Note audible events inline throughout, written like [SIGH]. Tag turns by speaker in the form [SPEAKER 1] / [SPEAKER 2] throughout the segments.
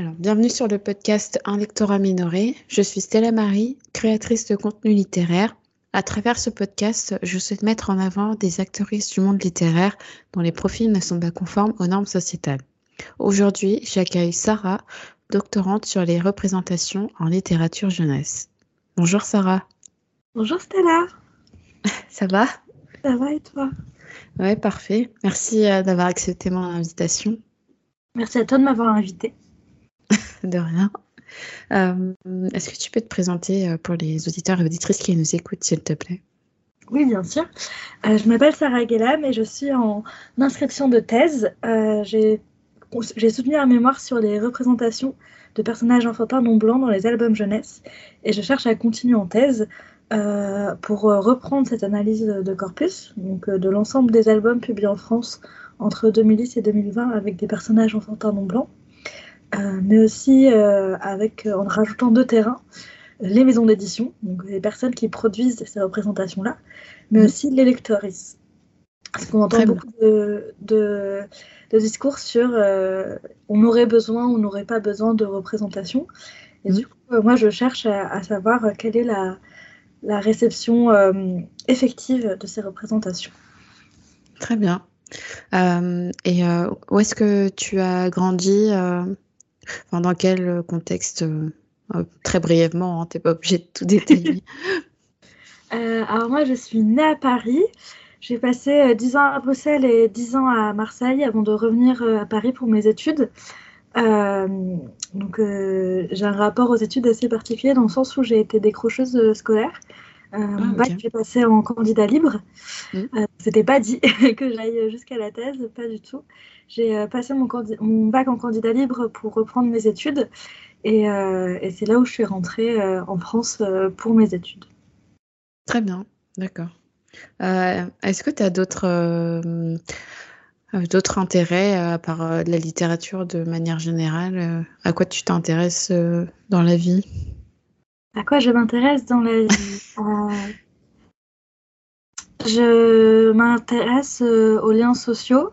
[SPEAKER 1] Alors, bienvenue sur le podcast Un lectorat minoré. Je suis Stella Marie, créatrice de contenu littéraire. À travers ce podcast, je souhaite mettre en avant des actrices du monde littéraire dont les profils ne sont pas conformes aux normes sociétales. Aujourd'hui, j'accueille Sarah, doctorante sur les représentations en littérature jeunesse. Bonjour Sarah.
[SPEAKER 2] Bonjour Stella. [LAUGHS]
[SPEAKER 1] Ça va?
[SPEAKER 2] Ça va et toi?
[SPEAKER 1] Ouais, parfait. Merci euh, d'avoir accepté mon invitation.
[SPEAKER 2] Merci à toi de m'avoir invité.
[SPEAKER 1] De rien. Euh, est-ce que tu peux te présenter euh, pour les auditeurs et auditrices qui nous écoutent, s'il te plaît?
[SPEAKER 2] Oui, bien sûr. je m'appelle Sarah Guélam et je suis en inscription de thèse. J'ai soutenu un mémoire sur les représentations de personnages enfantins non blancs dans les albums jeunesse et je cherche à continuer en thèse euh, pour euh, reprendre cette analyse de corpus, donc euh, de l'ensemble des albums publiés en France entre 2010 et 2020 avec des personnages enfantins non blancs, mais aussi avec, en rajoutant deux terrains, les maisons d'édition, donc les personnes qui produisent ces représentations-là, mais mmh. aussi les lectoristes. Parce qu'on entend beaucoup de, de, discours sur on aurait besoin ou on n'aurait pas besoin de représentation. Et mmh. du coup, moi, je cherche à savoir quelle est la, la réception euh, effective de ces représentations.
[SPEAKER 1] Très bien. Euh, et euh, où est-ce que tu as grandi Dans quel contexte Très brièvement, hein, tu n'es pas obligé de tout détailler. [LAUGHS] [LAUGHS]
[SPEAKER 2] alors moi, je suis née à Paris. J'ai passé 10 ans à Bruxelles et 10 ans à Marseille avant de revenir à Paris pour mes études. Donc, euh, j'ai un rapport aux études assez particulier dans le sens où j'ai été décrocheuse euh, scolaire. Euh, ah, mon bac, j'ai passé en candidat libre. Mmh. Euh, C'était pas dit [LAUGHS] que j'aille jusqu'à la thèse, pas du tout. J'ai passé mon, mon, bac en candidat libre pour reprendre mes études. Et, et c'est là où je suis rentrée en France pour mes études.
[SPEAKER 1] Très bien, d'accord. Est-ce que tu as d'autres euh, d'autres intérêts euh, à part euh, de la littérature de manière générale? À quoi tu t'intéresses dans la vie?
[SPEAKER 2] À quoi je m'intéresse dans la vie? [LAUGHS] Je m'intéresse aux liens sociaux.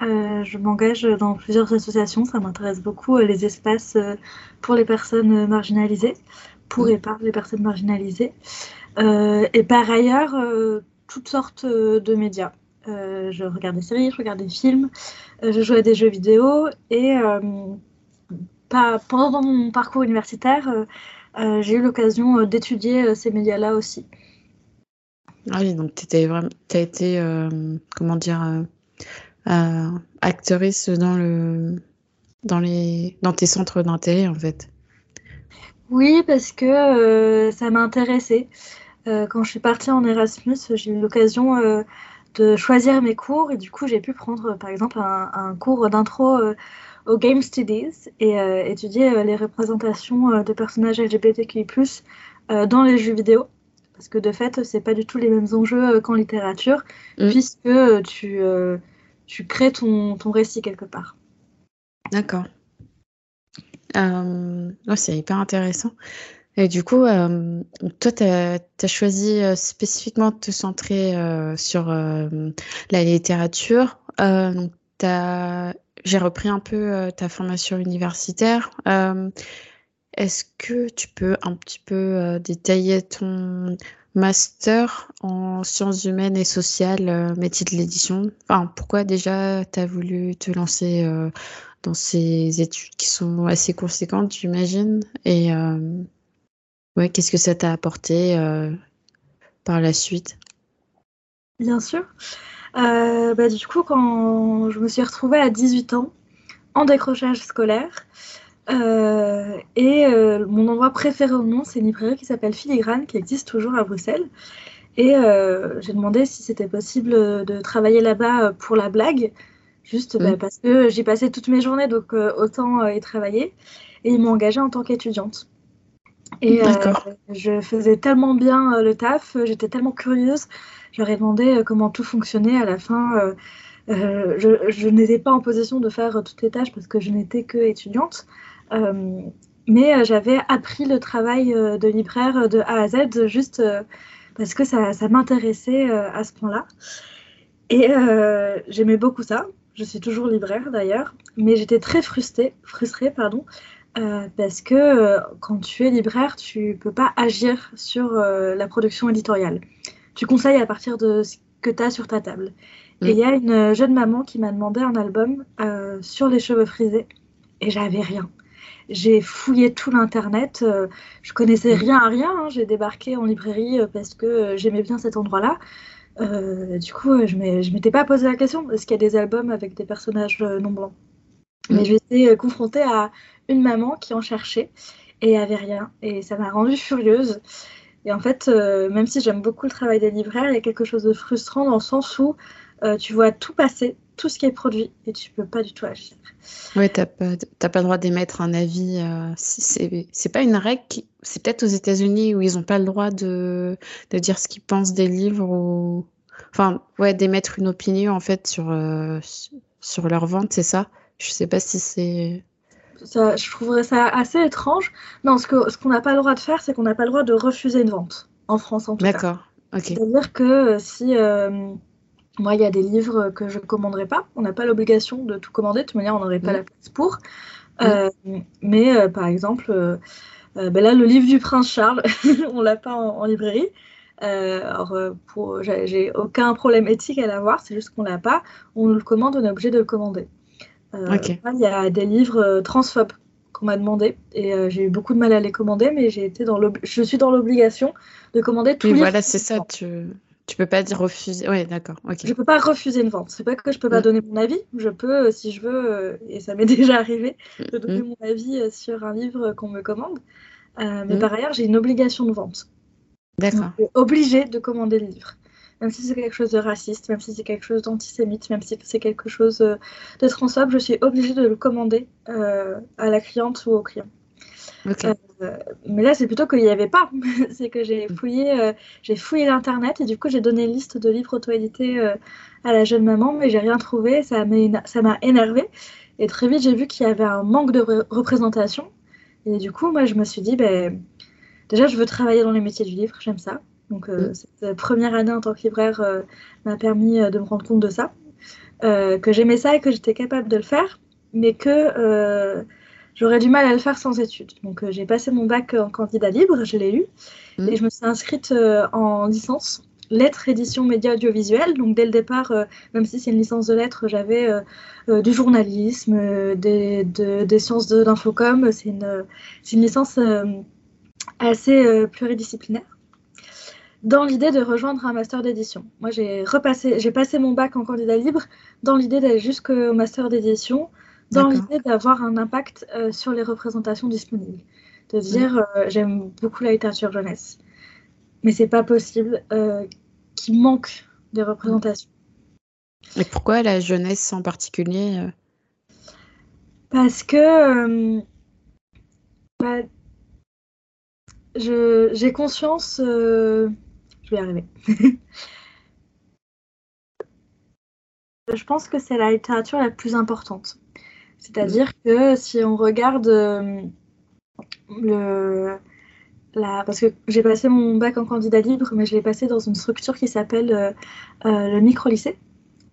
[SPEAKER 2] je m'engage dans plusieurs associations. Ça m'intéresse beaucoup les espaces pour les personnes marginalisées, pour et par les personnes marginalisées. et par ailleurs, toutes sortes de médias. Euh, je regarde des séries, je regarde des films, euh, je joue à des jeux vidéo et euh, pas, pendant mon parcours universitaire, j'ai eu l'occasion d'étudier ces médias-là aussi.
[SPEAKER 1] Ah oui, donc tu as été, comment dire, actrice dans, le, dans, les, dans tes centres d'intérêt en fait.
[SPEAKER 2] Oui, parce que ça m'a intéressée. quand je suis partie en Erasmus, j'ai eu l'occasion de choisir mes cours et du coup j'ai pu prendre par exemple un, cours d'intro euh, aux Game Studies et euh, étudier euh, les représentations de personnages LGBTQI+ dans les jeux vidéo parce que de fait c'est pas du tout les mêmes enjeux qu'en littérature mm. puisque tu, tu crées ton, ton récit quelque part.
[SPEAKER 1] D'accord. c'est hyper intéressant. Et du coup, euh, toi, tu as, choisi euh, spécifiquement de te centrer euh, sur la littérature. donc, j'ai repris un peu ta formation universitaire. Est-ce que tu peux un petit peu détailler ton master en sciences humaines et sociales, métier de l'édition? Enfin, pourquoi déjà tu as voulu te lancer dans ces études qui sont assez conséquentes, j'imagine? Et Ouais, qu'est-ce que ça t'a apporté euh, par la suite?
[SPEAKER 2] Bien sûr. Euh, bah, du coup, quand je me suis retrouvée à 18 ans, en décrochage scolaire, euh, et mon endroit préféré au monde, c'est une librairie qui s'appelle Filigrane, qui existe toujours à Bruxelles. Et j'ai demandé si c'était possible de travailler là-bas pour la blague, juste bah, parce que j'y passais toutes mes journées, donc autant y travailler. Et ils m'ont engagée en tant qu'étudiante. Et euh, je faisais tellement bien euh, le taf, euh, j'étais tellement curieuse. J'aurais demandé comment tout fonctionnait à la fin. je, n'étais pas en position de faire toutes les tâches parce que je n'étais que étudiante. mais j'avais appris le travail de libraire de A à Z juste parce que ça, m'intéressait à ce point-là. Et j'aimais beaucoup ça. Je suis toujours libraire d'ailleurs, mais j'étais très frustrée, frustrée pardon, euh, parce que euh, quand tu es libraire, tu peux pas agir sur euh, la production éditoriale. Tu conseilles à partir de ce que tu as sur ta table. Et il y a une jeune maman qui m'a demandé un album sur les cheveux frisés et j'avais rien. J'ai fouillé tout l'internet, je connaissais rien à rien. Hein. J'ai débarqué en librairie parce que j'aimais bien cet endroit-là. du coup, je ne m'étais pas posé la question est-ce qu'il y a des albums avec des personnages non blancs Mais j'ai été confrontée à une maman qui en cherchait et avait rien. Et ça m'a rendue furieuse. Et en fait, euh, même si j'aime beaucoup le travail des libraires, il y a quelque chose de frustrant dans le sens où euh, tu vois tout passer, tout ce qui est produit, et tu peux pas du tout agir.
[SPEAKER 1] Oui, tu n'as pas, pas, le droit d'émettre un avis. Euh, c'est pas une règle, c'est peut-être aux États-Unis où ils n'ont pas le droit de, de dire ce qu'ils pensent des livres ou. Enfin, ouais, d'émettre une opinion en fait sur, euh, sur leur vente, c'est ça? Je sais pas si c'est
[SPEAKER 2] je trouverais ça assez étrange. Non, ce qu'on ce n'a pas le droit de faire, c'est qu'on n'a pas le droit de refuser une vente, en France en tout cas.
[SPEAKER 1] D'accord, ok.
[SPEAKER 2] C'est-à-dire que euh, si, euh, moi, il y a des livres que je ne commanderai pas, on n'a pas l'obligation de tout commander, de toute manière, on n'aurait pas mm. la place pour. Mm. Euh, mais par exemple, ben là, le livre du prince Charles, [LAUGHS] on l'a pas en, librairie. alors, j'ai aucun problème éthique à l'avoir, c'est juste qu'on l'a pas. On le commande, on est obligé de le commander. Euh, il y a des livres euh, transphobes qu'on m'a demandé et euh, j'ai eu beaucoup de mal à les commander, mais j'ai été dans je suis dans l'obligation de commander tous
[SPEAKER 1] oui, voilà, c'est ça. Tu... Tu peux pas dire refuser. Oui, d'accord.
[SPEAKER 2] Okay. Je peux pas refuser une vente. C'est pas que je peux pas mm. donner mon avis. Je peux, si je veux, et ça m'est [LAUGHS] déjà arrivé, de donner mm. mon avis sur un livre qu'on me commande. mais mm. par ailleurs, j'ai une obligation de vente.
[SPEAKER 1] D'accord.
[SPEAKER 2] Obligée de commander le livre même si c'est quelque chose de raciste, même si c'est quelque chose d'antisémite, même si c'est quelque chose euh, de transphobe, je suis obligée de le commander euh, à la cliente ou au client. Euh, mais là, c'est plutôt qu'il n'y avait pas. [LAUGHS] c'est que j'ai fouillé, j'ai fouillé l'internet et du coup, j'ai donné une liste de livres auto-édités à la jeune maman, mais j'ai rien trouvé. Ça m'a énervé. Et très vite, j'ai vu qu'il y avait un manque de représentation. Et du coup, moi, je me suis dit, ben, déjà, je veux travailler dans les métiers du livre, j'aime ça. Donc, euh, mm. cette première année en tant que libraire euh, m'a permis euh, de me rendre compte de ça, que j'aimais ça et que j'étais capable de le faire, mais que j'aurais du mal à le faire sans études. Donc, j'ai passé mon bac en candidat libre, je l'ai eu, mm. et je me suis inscrite en licence lettres, édition, médias audiovisuels. Donc dès le départ, même si c'est une licence de lettres, j'avais du journalisme, des, des sciences de l'infocom. C'est une, une, licence assez pluridisciplinaire dans l'idée de rejoindre un master d'édition. Moi, j'ai repassé, j'ai passé mon bac en candidat libre dans l'idée d'aller jusqu'au master d'édition, dans l'idée d'avoir un impact euh, sur les représentations disponibles. De dire, euh, j'aime beaucoup la littérature jeunesse, mais c'est pas possible euh, qu'il manque des représentations.
[SPEAKER 1] Et pourquoi la jeunesse en particulier
[SPEAKER 2] Parce que bah, j'ai conscience arriver. [LAUGHS] je pense que c'est la littérature la plus importante. C'est-à-dire mm. que si on regarde euh, le, la, parce que j'ai passé mon bac en candidat libre, mais je l'ai passé dans une structure qui s'appelle euh, euh, le micro-lycée.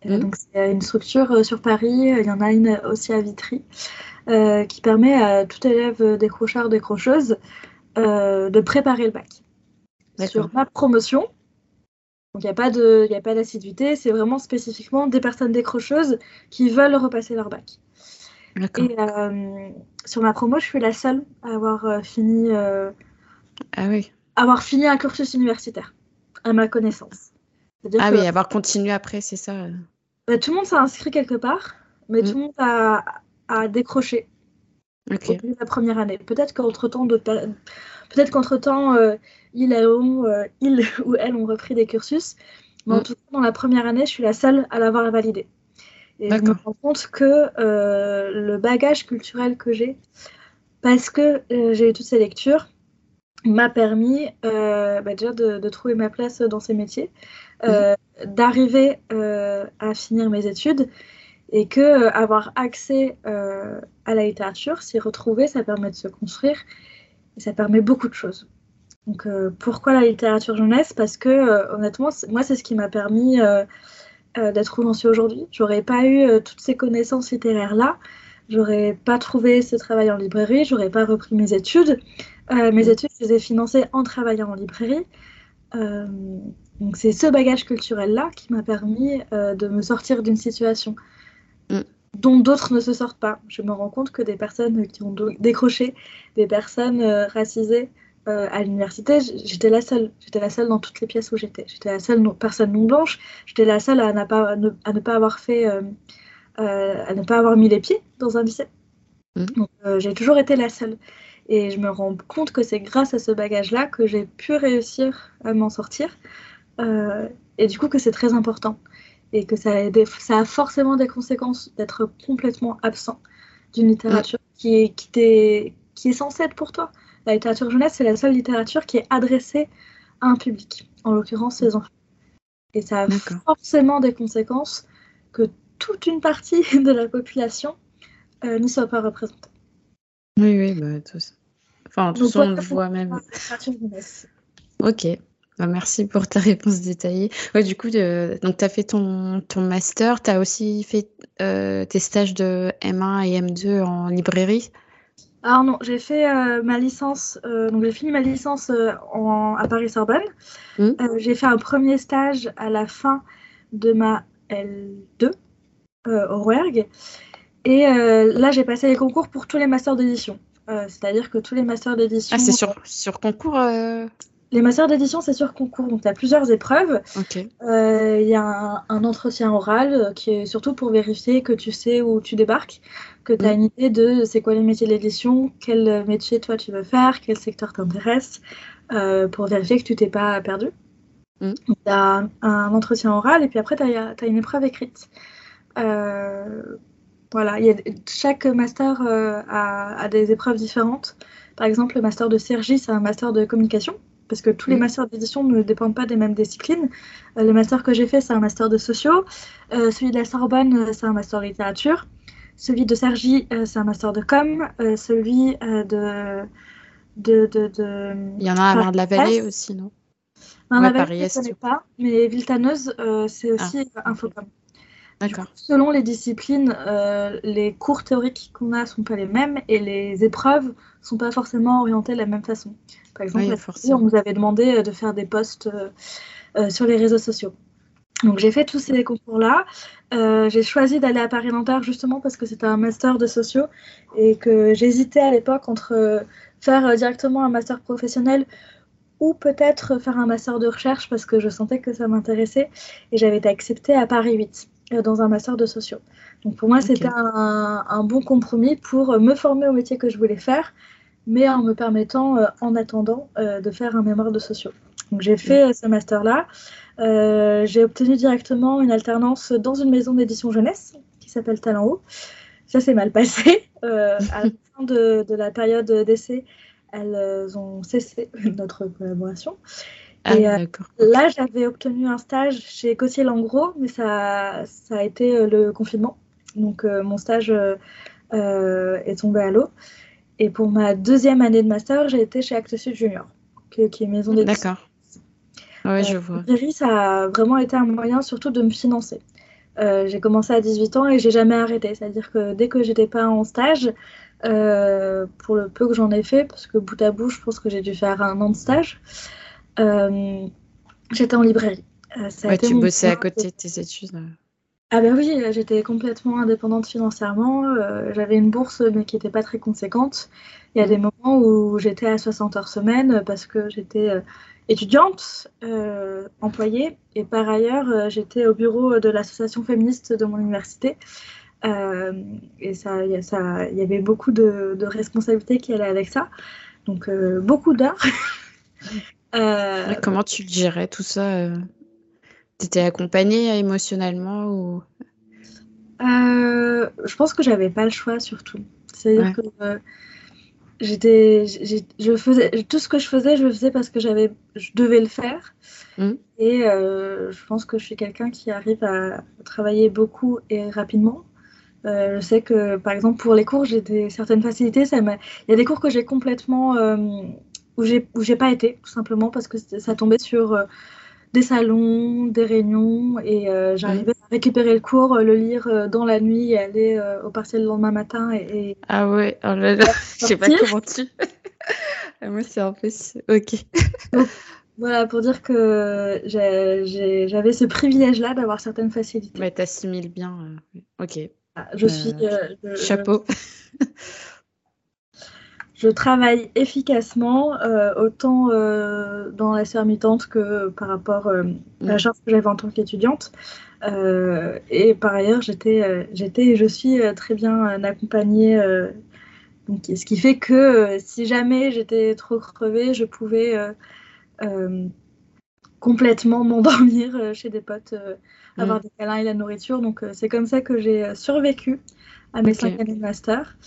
[SPEAKER 2] Mm. Donc c'est une structure sur Paris, il y en a une aussi à Vitry, qui permet à tout élève décrocheur, décrocheuse de préparer le bac sur ma promotion. Donc il n'y a pas d'assiduité, c'est vraiment spécifiquement des personnes décrocheuses qui veulent repasser leur bac. Et euh, sur ma promo, je suis la seule à avoir euh, fini, euh,
[SPEAKER 1] ah oui.
[SPEAKER 2] avoir fini un cursus universitaire, à ma connaissance.
[SPEAKER 1] Ah oui, avoir continué après, c'est ça.
[SPEAKER 2] Bah, tout le monde s'est inscrit quelque part, mais tout le mm. monde a, a décroché okay. la première année. Peut-être qu'entre-temps, peut-être qu'entre-temps, ils, ont, euh, ou [LAUGHS] elles ont repris des cursus. Mais en mm. tout cas, dans la première année, je suis la seule à l'avoir validé. Et je me rends compte que euh, le bagage culturel que j'ai, parce que euh, j'ai eu toutes ces lectures, m'a permis bah, déjà de, trouver ma place dans ces métiers, mm. d'arriver à finir mes études et que avoir accès à la littérature, s'y retrouver, ça permet de se construire et ça permet beaucoup de choses. Donc, euh, pourquoi la littérature jeunesse? Parce que, euh, honnêtement, moi, c'est ce qui m'a permis euh, d'être où j'en suis aujourd'hui. J'aurais pas eu toutes ces connaissances littéraires-là. J'aurais pas trouvé ce travail en librairie. J'aurais pas repris mes études. mes mm. études, je les ai financées en travaillant en librairie. donc c'est ce bagage culturel-là qui m'a permis de me sortir d'une situation. Dont d'autres ne se sortent pas. Je me rends compte que des personnes qui ont décroché, des personnes racisées, euh, à l'université, j'étais la seule. J'étais la seule dans toutes les pièces où j'étais. J'étais la seule personne non blanche. J'étais la seule à, pas, à ne pas avoir fait, euh, euh, à ne pas avoir mis les pieds dans un lycée. Mmh. j'ai toujours été la seule. Et je me rends compte que c'est grâce à ce bagage-là que j'ai pu réussir à m'en sortir. et du coup, que c'est très important. Et que ça a, ça a forcément des conséquences d'être complètement absent d'une littérature mmh. qui, est, qui, qui est censée être pour toi. La littérature jeunesse, c'est la seule littérature qui est adressée à un public, en l'occurrence les enfants. Et ça a forcément des conséquences que toute une partie [LAUGHS] de la population euh, n'y soit pas représentée.
[SPEAKER 1] Oui, oui, bah, tous. Enfin, tout ça, on le voit même. Ok. Bah, merci pour ta réponse détaillée. Ouais, du coup, donc tu as fait ton, ton master, tu as aussi fait euh, tes stages de M1 et M2 en librairie?
[SPEAKER 2] Alors non, j'ai fait euh, ma licence, euh, donc j'ai fini ma licence à Paris-Sorbonne. Mmh. j'ai fait un premier stage à la fin de ma L2 au RUERG. Et là, j'ai passé les concours pour tous les masters d'édition. C'est-à-dire que tous les masters d'édition.
[SPEAKER 1] Ah, c'est sur, sur concours
[SPEAKER 2] les masters d'édition, c'est sur concours, donc tu as plusieurs épreuves. Il y a un, entretien oral qui est surtout pour vérifier que tu sais où tu débarques que tu as une idée de c'est quoi les métiers de l'édition, quel métier toi tu veux faire, quel secteur t'intéresse, euh, pour vérifier que tu t'es pas perdu. Mm. Tu as un entretien oral et puis après tu as, une épreuve écrite. Euh, voilà, y a, chaque master euh, a, des épreuves différentes. Par exemple, le master de Sergi, c'est un master de communication parce que tous les mm. masters d'édition ne dépendent pas des mêmes disciplines. le master que j'ai fait, c'est un master de sociaux. celui de la Sorbonne, c'est un master de littérature. Celui de Sergi, euh, c'est un master de com. Euh, celui euh, de, de, de,
[SPEAKER 1] Il y en a à Mar de la Vallée aussi, non?
[SPEAKER 2] Non, ouais, la Vallée, je ne connais pas. Mais Viltaneuse, c'est ah. aussi ah, Infocom. D'accord. Selon les disciplines, les cours théoriques qu'on a ne sont pas les mêmes et les épreuves ne sont pas forcément orientées de la même façon. Par exemple, oui, on nous avait demandé de faire des posts sur les réseaux sociaux. Donc j'ai fait tous ces concours-là. Euh, j'ai choisi d'aller à Paris-Nanterre justement parce que c'était un master de sociaux et que j'hésitais à l'époque entre euh, faire euh, directement un master professionnel ou peut-être faire un master de recherche parce que je sentais que ça m'intéressait et j'avais été acceptée à Paris 8 dans un master de sociaux. Donc pour moi c'était un, bon compromis pour me former au métier que je voulais faire mais en me permettant en attendant de faire un mémoire de sociaux. Donc j'ai fait ce master-là. Euh, j'ai obtenu directement une alternance dans une maison d'édition jeunesse qui s'appelle Talent Haut. Ça s'est mal passé. [LAUGHS] Euh, à la [LAUGHS] fin de, la période d'essai, elles euh, ont cessé [LAUGHS] notre collaboration. Ah, et là, j'avais obtenu un stage chez Cossier Langros, mais ça, ça a été le confinement. Donc, mon stage est tombé à l'eau. Et pour ma deuxième année de master, j'ai été chez Actes Sud Junior, qui, qui est maison d'édition.
[SPEAKER 1] D'accord. Ouais, je vois.
[SPEAKER 2] ça a vraiment été un moyen surtout de me financer. Euh, j'ai commencé à 18 ans et j'ai jamais arrêté. C'est-à-dire que dès que j'étais pas en stage, euh, pour le peu que j'en ai fait, parce que bout à bout, je pense que j'ai dû faire un an de stage, euh, j'étais en librairie.
[SPEAKER 1] ouais, tu bossais à côté de tes études.
[SPEAKER 2] Ah ben oui, j'étais complètement indépendante financièrement. J'avais une bourse mais qui n'était pas très conséquente. Il y a mm. des moments où j'étais à 60 heures semaine parce que j'étais étudiante, euh, employée, et par ailleurs, euh, j'étais au bureau de l'association féministe de mon université. Euh, et ça, il y avait beaucoup de, responsabilités qui allaient avec ça. Donc, beaucoup d'heures. [LAUGHS]
[SPEAKER 1] comment tu gérais tout ça Tu étais accompagnée émotionnellement ou?
[SPEAKER 2] Je pense que j'avais pas le choix surtout. C'est-à-dire que j'étais, je faisais tout ce que je faisais, je le faisais parce que j'avais, je devais le faire. Mm. Et euh, je pense que je suis quelqu'un qui arrive à travailler beaucoup et rapidement. Euh, je sais que, par exemple, pour les cours, j'ai des certaines facilités. Ça il y a des cours que j'ai complètement euh, où j'ai où j'ai pas été, tout simplement parce que ça tombait sur des salons, des réunions, et euh, j'arrivais à récupérer le cours, le lire dans la nuit et aller au partiel le lendemain matin. Et,
[SPEAKER 1] Ah ouais, oh là là, [LAUGHS] je sais pas comment tu. [LAUGHS] Moi, c'est un peu. Ok. [LAUGHS]
[SPEAKER 2] voilà, pour dire que j'avais ce privilège-là d'avoir certaines facilités.
[SPEAKER 1] Mais t'assimiles bien. Ok.
[SPEAKER 2] Ah, je suis.
[SPEAKER 1] Chapeau.
[SPEAKER 2] je travaille efficacement, euh, autant euh, dans la sphère militante que par rapport euh, à la mm. charge que j'avais en tant qu'étudiante. et par ailleurs, j'étais, j'étais et je suis très bien accompagnée. Donc, ce qui fait que si jamais j'étais trop crevée, je pouvais complètement [LAUGHS] m'endormir chez des potes, avoir mm. des câlins et la nourriture. Donc c'est comme ça que j'ai survécu à mes cinq années de master.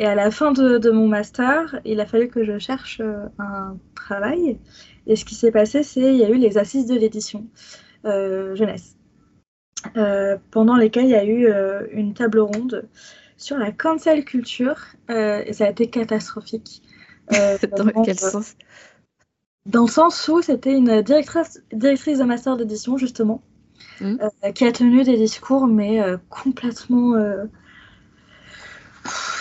[SPEAKER 2] Et à la fin de, mon master, il a fallu que je cherche euh, un travail. Et ce qui s'est passé, c'est qu'il y a eu les assises de l'édition euh, jeunesse, euh, pendant lesquelles il y a eu une table ronde sur la cancel culture. et ça a été catastrophique. [LAUGHS]
[SPEAKER 1] Dans quel sens?
[SPEAKER 2] Dans le sens où c'était une directrice, directrice de master d'édition, justement, mmh. qui a tenu des discours, mais complètement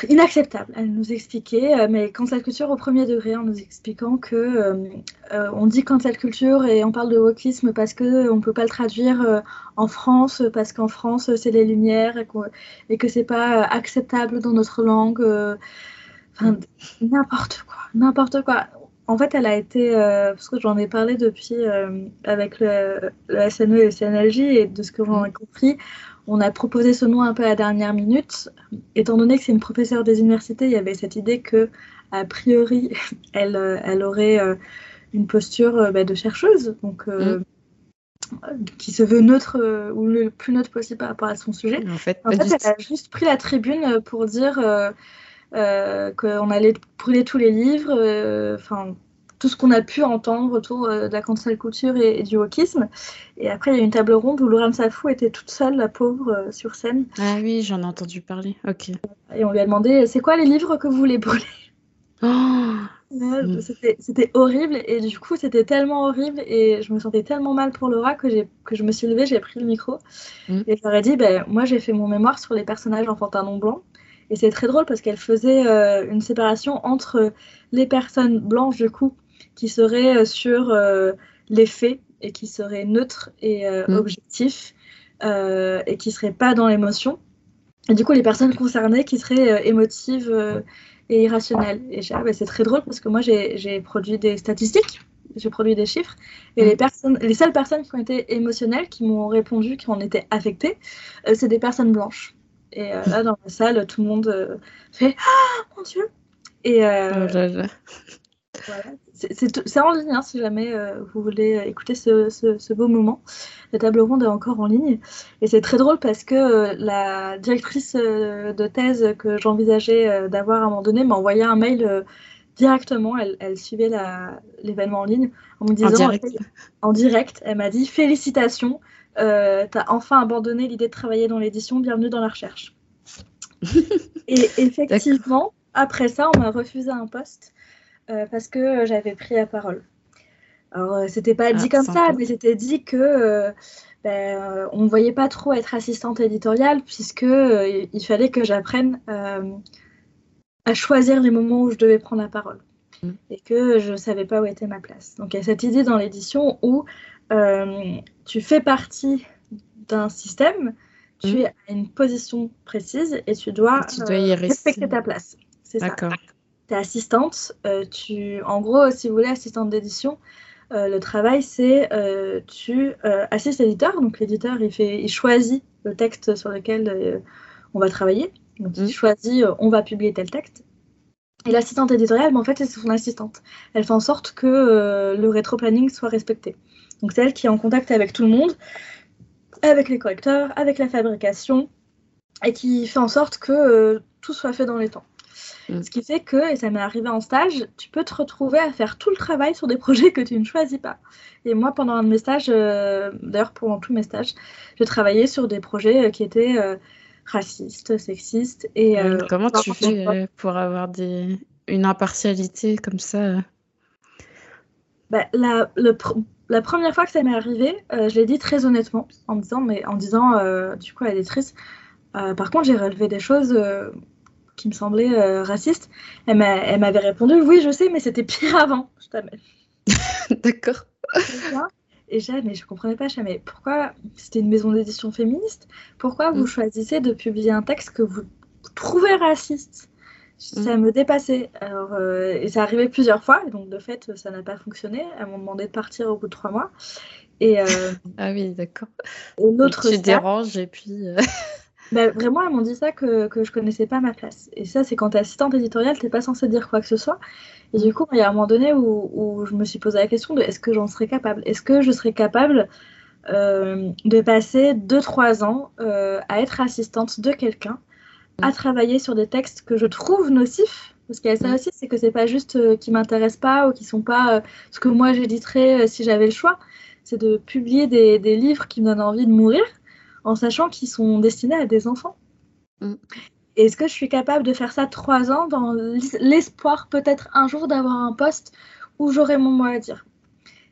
[SPEAKER 2] inacceptable. Elle nous expliquait, euh, mais cancel culture au premier degré, en nous expliquant que euh, euh, on dit cancel culture et on parle de wokisme parce que on peut pas le traduire en France parce qu'en France c'est les lumières et, et que c'est pas acceptable dans notre langue. Enfin, n'importe quoi, n'importe quoi. En fait, elle a été, parce que j'en ai parlé depuis avec le, le, SNE et le CNLJ et de ce que j'en ai compris, on a proposé ce nom un peu à la dernière minute. Étant donné que c'est une professeure des universités, il y avait cette idée que, a priori, [LAUGHS] elle, euh, elle aurait euh, une posture euh, bah, de chercheuse, donc mm. qui se veut neutre ou le plus neutre possible par rapport à son sujet.
[SPEAKER 1] En fait,
[SPEAKER 2] en fait elle a juste pris la tribune pour dire qu'on allait brûler tous les livres. Enfin tout ce qu'on a pu entendre autour euh, de la cancel couture et, du wokisme. Et après, il y a une table ronde où Laurent Safou était toute seule, la pauvre, euh, sur scène.
[SPEAKER 1] Ah oui, j'en ai entendu parler. Ok.
[SPEAKER 2] Et on lui a demandé c'est quoi les livres que vous voulez brûler? Oh mm. C'était horrible et du coup c'était tellement horrible et je me sentais tellement mal pour Laura que, que je me suis levée, j'ai pris le micro mm. et je leur ai dit ben, moi j'ai fait mon mémoire sur les personnages enfantins non blancs et c'est très drôle parce qu'elle faisait euh, une séparation entre les personnes blanches du coup qui serait euh, sur euh, les faits et qui serait neutre et euh, mm. objectif et qui serait pas dans l'émotion. Et du coup, les personnes concernées qui seraient émotives et irrationnelles. Et ah, bah, c'est très drôle parce que moi, j'ai produit des statistiques, j'ai produit des chiffres, et les, mm. personnes, les seules personnes qui ont été émotionnelles, qui m'ont répondu, qui ont été affectées, c'est des personnes blanches. Et là, dans la salle, tout le monde fait Ah, mon Dieu! Et, oh c'est en ligne hein, si jamais euh, vous voulez euh, écouter ce, beau moment. La table ronde est encore en ligne. Et c'est très drôle parce que euh, la directrice de thèse que j'envisageais d'avoir à un moment donné m'a envoyé un mail directement. Elle, suivait l'événement en ligne en me disant en direct, en direct elle m'a dit Félicitations, tu as enfin abandonné l'idée de travailler dans l'édition, bienvenue dans la recherche. [LAUGHS] et effectivement, après ça, on m'a refusé un poste euh, parce que j'avais pris la parole. Alors, euh, c'était pas dit ah, comme ça, mais c'était dit que ben, on ne voyait pas trop être assistante éditoriale, puisque euh, il fallait que j'apprenne à choisir les moments où je devais prendre la parole. Mm. Et que je ne savais pas où était ma place. Donc il y a cette idée dans l'édition où tu fais partie d'un système, tu mm. es à une position précise et tu dois,
[SPEAKER 1] tu dois y
[SPEAKER 2] respecter ta place. C'est ça assistante. Euh, tu, en gros, si vous voulez, assistante d'édition, euh, le travail, c'est euh, tu assistes l'éditeur. Donc l'éditeur, il, fait, il choisit le texte sur lequel on va travailler. Donc il mmh. choisit, on va publier tel texte. Et l'assistante éditoriale, ben, en fait, c'est son assistante. Elle fait en sorte que le rétro-planning soit respecté. Donc c'est elle qui est en contact avec tout le monde, avec les correcteurs, avec la fabrication, et qui fait en sorte que tout soit fait dans les temps. Mm. Ce qui fait que, et ça m'est arrivé en stage, tu peux te retrouver à faire tout le travail sur des [LAUGHS] projets que tu ne choisis pas. Et moi, pendant un de mes stages, euh, d'ailleurs pendant tous mes stages, j'ai travaillé sur des projets euh, qui étaient euh, racistes, sexistes. Et,
[SPEAKER 1] Comment tu fais pour avoir des... une impartialité comme ça?
[SPEAKER 2] Bah, la, le la première fois que ça m'est arrivé, je l'ai dit très honnêtement, en disant, mais en disant, du coup, à l'éditrice, par contre, j'ai relevé des choses qui me semblaient racistes. Elle m'avait répondu, oui, je sais, mais c'était pire [LAUGHS] avant. Je t'amène. [LAUGHS]
[SPEAKER 1] D'accord.
[SPEAKER 2] Et j'ai, mais je comprenais pas, je mais pourquoi? C'était une maison d'édition féministe Pourquoi vous mm. choisissez de publier un texte que vous trouvez raciste? Ça mm. me dépassait. Alors, euh, et ça arrivait plusieurs fois, donc de fait, ça n'a pas fonctionné. Elles m'ont demandé de partir au bout de trois mois. Et, euh, [LAUGHS]
[SPEAKER 1] ah oui, d'accord.
[SPEAKER 2] Tu
[SPEAKER 1] déranges et puis. Euh,
[SPEAKER 2] bah, vraiment, elles m'ont dit ça que, que je connaissais pas ma place. Et ça, c'est quand tu es assistante éditoriale, tu n'es pas censée dire quoi que ce soit. Et du coup, il y a un moment donné où, où je me suis posé la question de est-ce que j'en serais capable? Est-ce que je serais capable euh, de passer 2-3 ans euh, à être assistante de quelqu'un, à travailler sur des textes que je trouve nocifs? Parce qu'il y a ça aussi, c'est que c'est pas juste euh, qui m'intéressent pas ou qui sont pas ce que moi j'éditerais si j'avais le choix. C'est de publier des, des, livres qui me donnent envie de mourir en sachant qu'ils sont destinés à des enfants. Mm. Est-ce que je suis capable de faire ça trois ans dans l'espoir peut-être un jour d'avoir un poste où j'aurai mon mot à dire?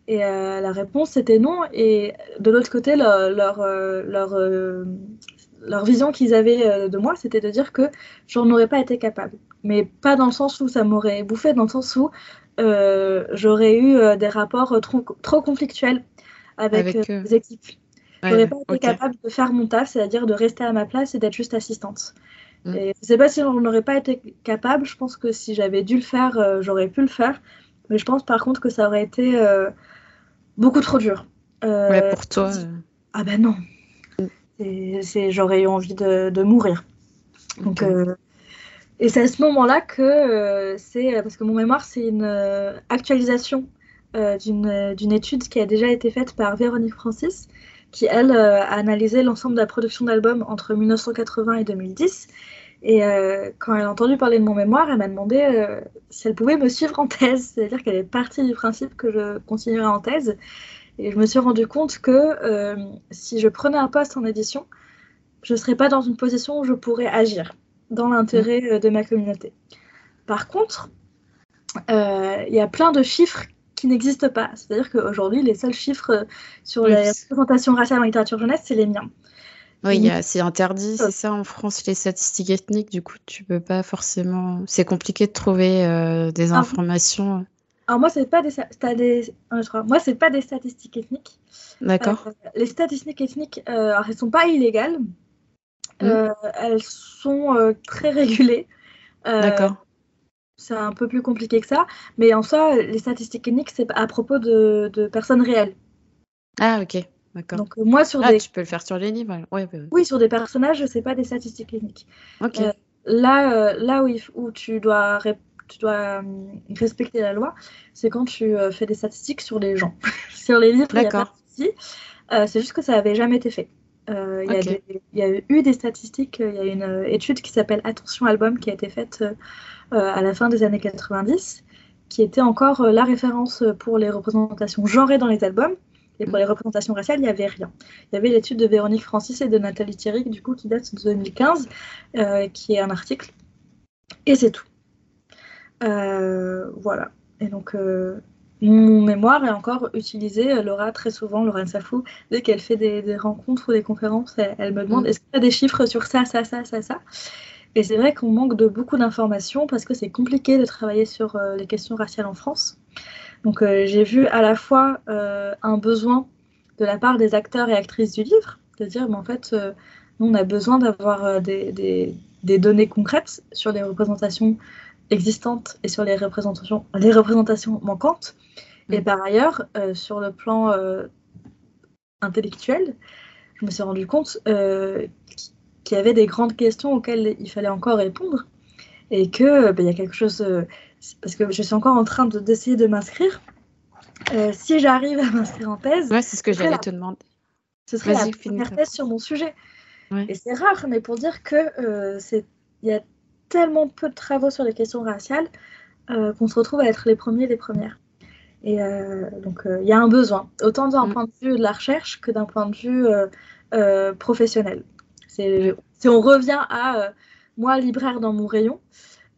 [SPEAKER 2] Et euh, la réponse était non. Et de l'autre côté, leur, leur, euh, euh, leur, vision qu'ils avaient de moi, c'était de dire que j'en aurais pas été capable. Mais pas dans le sens où ça m'aurait bouffé, dans le sens où j'aurais eu des rapports trop, trop conflictuels avec, les équipes. Je n'aurais pas été capable de faire mon taf, c'est-à-dire de rester à ma place et d'être juste assistante. Mm. Et je ne sais pas si on n'aurait pas été capable. Je pense que si j'avais dû le faire, euh, j'aurais pu le faire. Mais je pense par contre que ça aurait été euh, beaucoup trop dur.
[SPEAKER 1] Euh, ouais, pour toi.
[SPEAKER 2] Ah ben non. C'est, j'aurais eu envie de, de mourir. Donc, et c'est à ce moment-là que c'est parce que mon mémoire c'est une actualisation d'une, d'une étude qui a déjà été faite par Véronique Francis qui, elle, euh, a analysé l'ensemble de la production d'albums entre 1980 et 2010. Et euh, quand elle a entendu parler de mon mémoire, elle m'a demandé euh, si elle pouvait me suivre en thèse. C'est-à-dire qu'elle est partie du principe que je continuerais en thèse. Et je me suis rendu compte que si je prenais un poste en édition, je ne serais pas dans une position où je pourrais agir dans l'intérêt de ma communauté. Par contre, il y a plein de chiffres qui n'existent pas. C'est-à-dire qu'aujourd'hui, les seuls chiffres euh, sur la représentation raciale en littérature jeunesse, c'est les miens.
[SPEAKER 1] Oui, c'est interdit, c'est ça en France, les statistiques ethniques. Du coup, tu peux pas forcément. C'est compliqué de trouver euh, des ah, informations.
[SPEAKER 2] Alors moi, c'est pas des, des... moi, c'est pas des statistiques ethniques.
[SPEAKER 1] D'accord.
[SPEAKER 2] Euh, les statistiques ethniques, alors, elles sont pas illégales. Mmh. elles sont très régulées.
[SPEAKER 1] D'accord
[SPEAKER 2] c'est un peu plus compliqué que ça. Mais en soi, les statistiques ethniques, c'est à propos de, personnes réelles.
[SPEAKER 1] Ah, ok. D'accord.
[SPEAKER 2] Donc, moi, sur
[SPEAKER 1] ah,
[SPEAKER 2] des.
[SPEAKER 1] Tu peux le faire sur les livres. Ouais,
[SPEAKER 2] Oui, sur des personnages, c'est pas des statistiques ethniques.
[SPEAKER 1] Ok.
[SPEAKER 2] Euh, là, euh, là où, où, tu dois, tu dois euh, respecter la loi, c'est quand tu fais des statistiques sur les gens. [LAUGHS] sur les livres, il n'y a pas de souci. c'est juste que ça n'avait jamais été fait. Il y, y, a eu des statistiques, il y a une étude qui s'appelle Attention Album qui a été faite euh, à la fin des années 90, qui était encore euh, la référence pour les représentations genrées dans les albums. Et pour les représentations raciales, il n'y avait rien. Il y avait l'étude de Véronique Francis et de Nathalie Thierry, du coup, qui date de 2015, euh, qui est un article. Et c'est tout. voilà. Et donc, mon mémoire est encore utilisé. Laura, très souvent, Laura Safou, dès qu'elle fait des, rencontres ou des conférences, elle, elle me demande mm. est-ce qu'il y a des chiffres sur ça, ça, ça, ça, ça? Et c'est vrai qu'on manque de beaucoup d'informations parce que c'est compliqué de travailler sur euh, les questions raciales en France. Donc euh, j'ai vu à la fois euh, un besoin de la part des acteurs et actrices du livre, de dire, mais en fait, nous, on a besoin d'avoir des, des, données concrètes sur les représentations existantes et sur les représentations, les représentations manquantes. Et mm. par ailleurs, sur le plan intellectuel, je me suis rendu compte qu'il y avait des grandes questions auxquelles il fallait encore répondre et que ben, il y a quelque chose euh, parce que je suis encore en train d'essayer de, m'inscrire. Euh, si j'arrive à m'inscrire en thèse,
[SPEAKER 1] ouais, c'est ce que j'allais te demander.
[SPEAKER 2] Ce serait la première thèse sur mon sujet. Et c'est rare, mais pour dire que euh, c'est il y a tellement peu de travaux sur les questions raciales qu'on se retrouve à être les premiers, les premières. Et donc il y a un besoin, autant d'un mm. point de vue de la recherche que d'un point de vue professionnel. Si on revient à euh, moi, libraire dans mon rayon,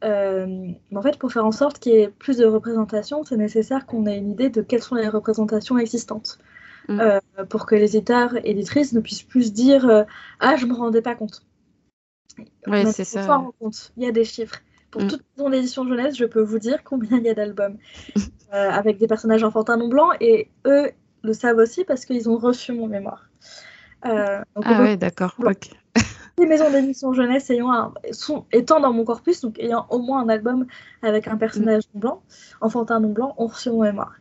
[SPEAKER 2] en fait, pour faire en sorte qu'il y ait plus de représentation, c'est nécessaire qu'on ait une idée de quelles sont les représentations existantes. Mm. pour que les éditeurs et éditrices ne puissent plus dire Ah, je ne me rendais pas compte.
[SPEAKER 1] Oui, c'est ça.
[SPEAKER 2] compte. Il y a des chiffres. Pour mm. toute mon édition jeunesse, je peux vous dire combien il y a d'albums [LAUGHS] avec des personnages enfantins non blancs et eux le savent aussi parce qu'ils ont reçu mon mémoire.
[SPEAKER 1] Euh, ah ouais, d'accord. [LAUGHS]
[SPEAKER 2] Les maisons d'édition jeunesse ayant sont, étant dans mon corpus, donc ayant au moins un album avec un personnage non blanc, enfantin non blanc, ont reçu mon mémoire.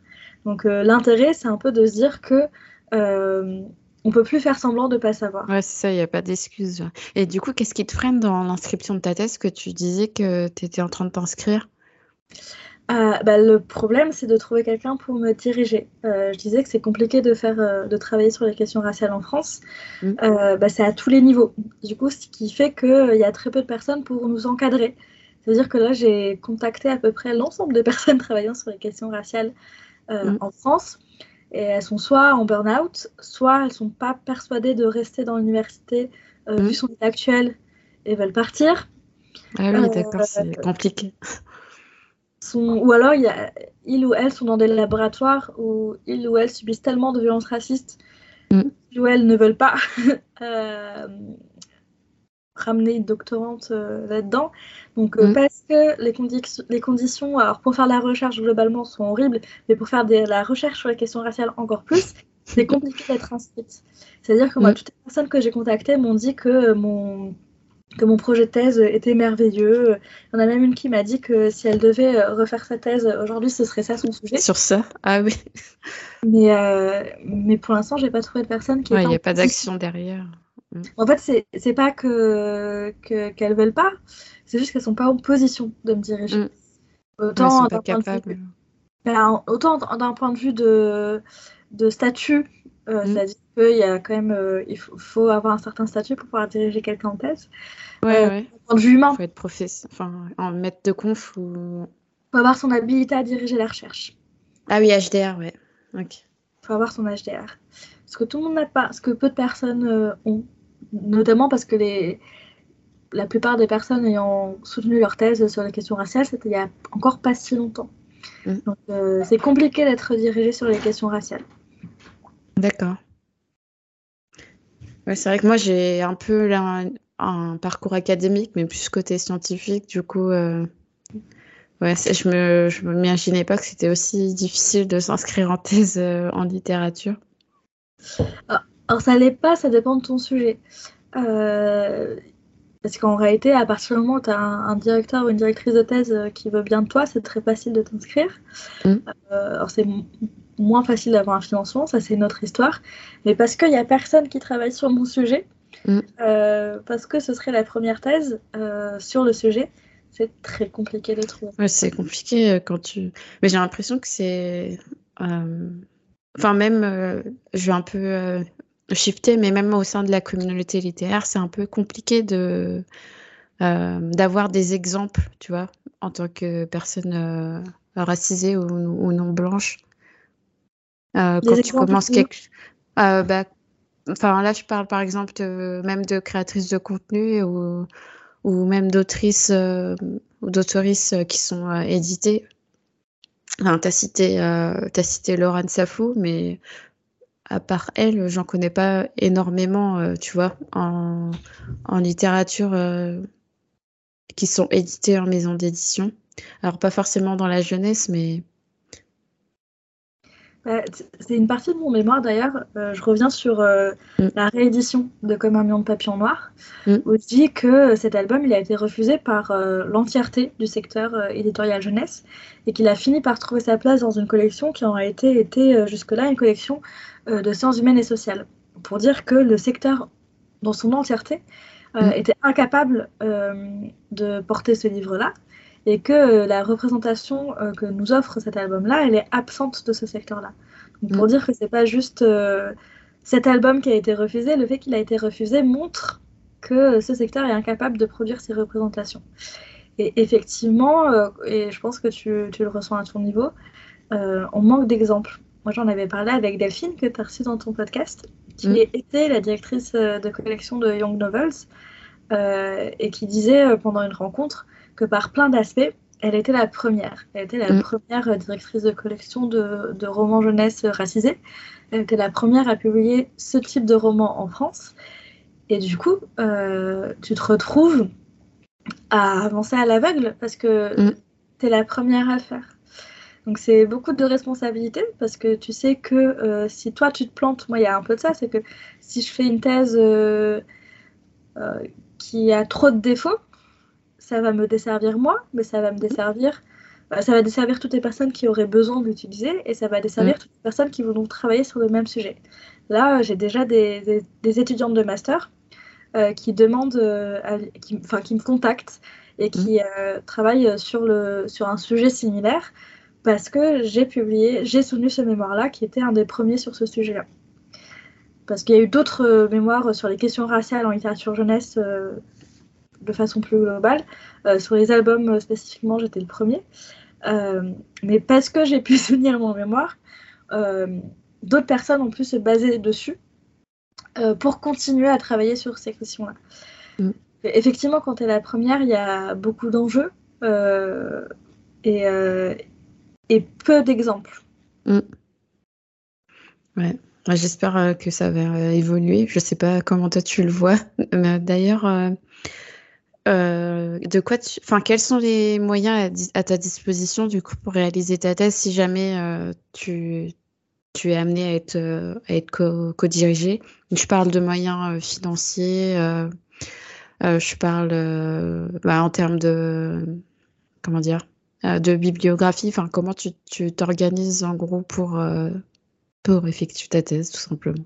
[SPEAKER 2] Donc euh, l'intérêt, c'est un peu de se dire que euh, on peut plus faire semblant de pas savoir.
[SPEAKER 1] Ouais, c'est ça, il n'y a pas d'excuse. Et du coup, qu'est-ce qui te freine dans l'inscription de ta thèse que tu disais que tu étais en train de t'inscrire?
[SPEAKER 2] Euh, bah, le problème, c'est de trouver quelqu'un pour me diriger. Euh, je disais que c'est compliqué de faire, euh, de travailler sur les questions raciales en France. Mm. Bah, c'est à tous les niveaux. Du coup, ce qui fait qu'il y a très peu de personnes pour nous encadrer. C'est-à-dire que là, j'ai contacté à peu près l'ensemble des [LAUGHS] personnes travaillant sur les questions raciales mm. en France. Et elles sont soit en burn-out, soit elles ne sont pas persuadées de rester dans l'université mm. vu son état actuel et veulent partir.
[SPEAKER 1] Ah oui, d'accord, c'est compliqué
[SPEAKER 2] ou alors il y a, ils ou elles sont dans des laboratoires où ils ou elles subissent tellement de violences racistes mm. ou elles ne veulent pas [LAUGHS] euh, ramener une doctorante euh, là-dedans. Donc euh, mm. parce que les, les conditions, alors pour faire la recherche globalement sont horribles, mais pour faire de la recherche sur les questions raciales encore plus, [LAUGHS] c'est compliqué d'être inscrite. C'est-à-dire que moi, mm. toutes les personnes que j'ai contactées m'ont dit que mon que mon projet de thèse était merveilleux. Il y en a même une qui m'a dit que si elle devait euh, refaire sa thèse aujourd'hui, ce serait ça son sujet.
[SPEAKER 1] Sur ça Ah oui.
[SPEAKER 2] Mais, euh, mais pour l'instant, j'ai pas trouvé de personne qui.
[SPEAKER 1] il n'y a pas d'action derrière.
[SPEAKER 2] Mm. En fait, c'est pas que qu'elles veulent pas, c'est juste qu'elles sont pas en position de me diriger. Mm.
[SPEAKER 1] Autant d'un point, de vue...
[SPEAKER 2] ben, autant d'un point de vue de, de statut, euh, mm. c'est-à-dire qu'il y a quand même, euh, il faut, avoir un certain statut pour pouvoir diriger quelqu'un en thèse.
[SPEAKER 1] Ouais, euh, ouais.
[SPEAKER 2] Point de vue humain.
[SPEAKER 1] Il faut être professeur, enfin, en maître de conf ou.
[SPEAKER 2] Il faut avoir son habilité à diriger la recherche.
[SPEAKER 1] Ah oui, HDR, ouais. Ok.
[SPEAKER 2] Il faut avoir son HDR. Ce que tout le monde n'a pas, ce que peu de personnes ont, notamment parce que les, la plupart des personnes ayant soutenu leur thèse sur la question raciale, c'était il y a encore pas si longtemps. Mm. Donc c'est compliqué d'être dirigé sur les questions raciales.
[SPEAKER 1] D'accord. c'est vrai que moi, j'ai un peu un, parcours académique, mais plus côté scientifique. Du coup, euh, ouais, je me, je m'imaginais pas que c'était aussi difficile de s'inscrire en thèse euh, en littérature.
[SPEAKER 2] Ah, alors, ça l'est pas, ça dépend de ton sujet. Euh, parce qu'en réalité, à partir du moment où tu as un, directeur ou une directrice de thèse qui veut bien de toi, c'est très facile de t'inscrire. Mmh. alors, c'est moins facile d'avoir un financement, ça c'est notre histoire. Mais parce qu'il n'y a personne qui travaille sur mon sujet, mm. euh, parce que ce serait la première thèse euh, sur le sujet, c'est très compliqué de trouver.
[SPEAKER 1] Ouais, c'est compliqué euh, quand tu. Mais j'ai l'impression que c'est. Enfin, même, je vais un peu shifter, mais même au sein de la communauté littéraire, c'est un peu compliqué de. d'avoir des exemples, tu vois, en tant que personne racisée ou non blanche. Euh, quand tu commences quelque euh, bah, enfin là je parle par exemple même de créatrices de contenu ou, ou même d'autrices euh, ou d'autoristes qui sont éditées. Enfin, t'as cité, as cité Laurent Safou, mais à part elle, j'en connais pas énormément, tu vois, en, en littérature qui sont éditées en maison d'édition. Alors pas forcément dans la jeunesse, mais
[SPEAKER 2] euh, c'est une partie de mon mémoire d'ailleurs. Euh, je reviens sur euh, mm. la réédition de Comme un million de papillons noirs, mm. où je dis que cet album il a été refusé par l'entièreté du secteur éditorial jeunesse et qu'il a fini par trouver sa place dans une collection qui aurait été, été jusque-là une collection de sciences humaines et sociales. Pour dire que le secteur dans son entièreté mm. était incapable de porter ce livre-là et que euh, la représentation euh, que nous offre cet album-là, elle est absente de ce secteur-là. Pour mm. dire que c'est pas juste euh, cet album qui a été refusé, le fait qu'il a été refusé montre que ce secteur est incapable de produire ces représentations. Et effectivement, et je pense que tu, tu, le ressens à ton niveau, on manque d'exemples. Moi, j'en avais parlé avec Delphine, que tu as reçu dans ton podcast, qui mm. était la directrice de collection de Young Novels, et qui disait pendant une rencontre que par plein d'aspects, elle était la première. Elle était la
[SPEAKER 1] Mm.
[SPEAKER 2] première directrice de collection de, de romans jeunesse racisés. Elle était la première à publier ce type de roman en France. Et du coup, euh, tu te retrouves à avancer à l'aveugle parce que
[SPEAKER 1] Mm.
[SPEAKER 2] tu es la première à le faire. Donc c'est beaucoup de responsabilités parce que tu sais que euh, si toi tu te plantes, moi il y a un peu de ça, c'est que si je fais une thèse euh, euh, qui a trop de défauts, ça va me desservir moi, mais ça va me desservir, ça va desservir toutes les personnes qui auraient besoin de l'utiliser et ça va desservir toutes les personnes qui vont donc travailler sur le même sujet. Là, j'ai déjà des, des- des étudiantes de master qui demandent, à- qui, enfin, qui me contactent et qui euh, travaillent sur, le, sur un sujet similaire parce que j'ai publié, j'ai soutenu ce mémoire-là qui était un des premiers sur ce sujet-là. Parce qu'il y a eu d'autres euh, mémoires sur les questions raciales en littérature jeunesse euh, de façon plus globale. Euh, sur les albums spécifiquement, j'étais le premier. Mais parce que j'ai pu [LAUGHS] soutenir mon mémoire, d'autres personnes ont pu se baser dessus pour continuer à travailler sur ces questions-là.
[SPEAKER 1] Mm.
[SPEAKER 2] Effectivement, quand tu es la première, il y a beaucoup d'enjeux euh, et, euh, et peu d'exemples.
[SPEAKER 1] Ouais, j'espère euh, que ça va euh, évoluer. Je sais pas comment toi tu le vois. [LAUGHS] D'ailleurs, euh, tu... enfin, quels sont les moyens à, ta disposition du coup pour réaliser ta thèse si jamais tu, es amené à être, à être co- co-dirigé? Je parle de moyens financiers, je parle bah, en termes de, comment dire, de bibliographie. Enfin, comment tu t'organises en gros pour, euh, pour effectuer ta thèse, tout simplement.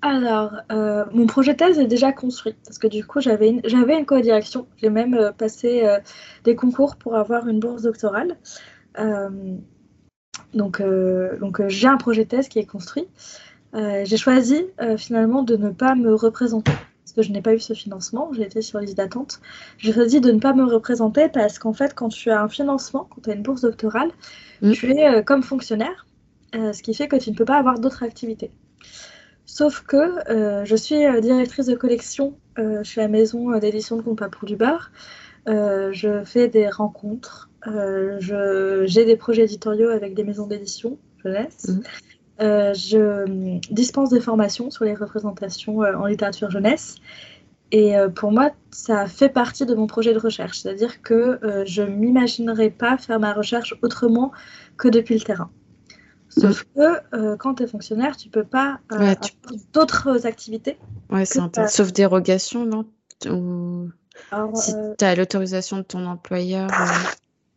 [SPEAKER 2] Alors, euh, mon projet de thèse est déjà construit parce que du coup, j'avais une, j'avais une co-direction. J'ai même euh, passé euh, des concours pour avoir une bourse doctorale. Euh, donc, euh, donc euh, j'ai un projet de thèse qui est construit. Euh, j'ai choisi euh, finalement de ne pas me représenter parce que je n'ai pas eu ce financement. J'ai été sur liste d'attente. J'ai choisi de ne pas me représenter parce qu'en fait, quand tu as un financement, quand tu as une bourse doctorale,
[SPEAKER 1] Mm.
[SPEAKER 2] tu es euh, comme fonctionnaire, euh, ce qui fait que tu ne peux pas avoir d'autres activités. Sauf que euh, je suis directrice de collection chez la maison d'édition de Compas pour du Bar. Je fais des rencontres, j'ai des projets éditoriaux avec des maisons d'édition jeunesse. Euh, je dispense des formations sur les représentations euh, en littérature jeunesse. Et euh, pour moi, ça fait partie de mon projet de recherche. C'est-à-dire que je m'imaginerais pas faire ma recherche autrement que depuis le terrain. Sauf que euh, quand tu es fonctionnaire, tu peux pas euh,
[SPEAKER 1] Ouais, tu-
[SPEAKER 2] avoir d'autres activités.
[SPEAKER 1] Ouais, c'est
[SPEAKER 2] Que
[SPEAKER 1] intéressant. Sauf dérogation, non? Ou
[SPEAKER 2] Alors,
[SPEAKER 1] si
[SPEAKER 2] euh,
[SPEAKER 1] tu as l'autorisation de ton employeur.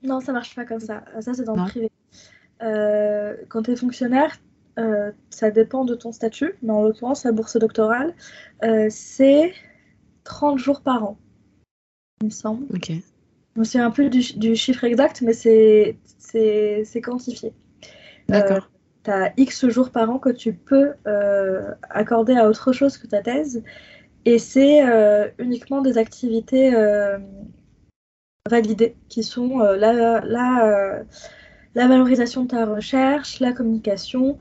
[SPEAKER 2] non, ça marche pas comme ça. Ça, c'est dans
[SPEAKER 1] Non?
[SPEAKER 2] le privé. Quand tu es fonctionnaire, euh, ça dépend de ton statut, mais en l'occurrence, la bourse doctorale, euh, c'est 30 jours par an, il me semble.
[SPEAKER 1] Ok.
[SPEAKER 2] Je me souviens un peu du, du chiffre exact, mais c'est c'est- c'est quantifié.
[SPEAKER 1] D'accord.
[SPEAKER 2] tu as X jours par an que tu peux euh, accorder à autre chose que ta thèse. Et c'est euh, uniquement des activités euh, validées qui sont euh, la, la, euh, la valorisation de ta recherche, la communication,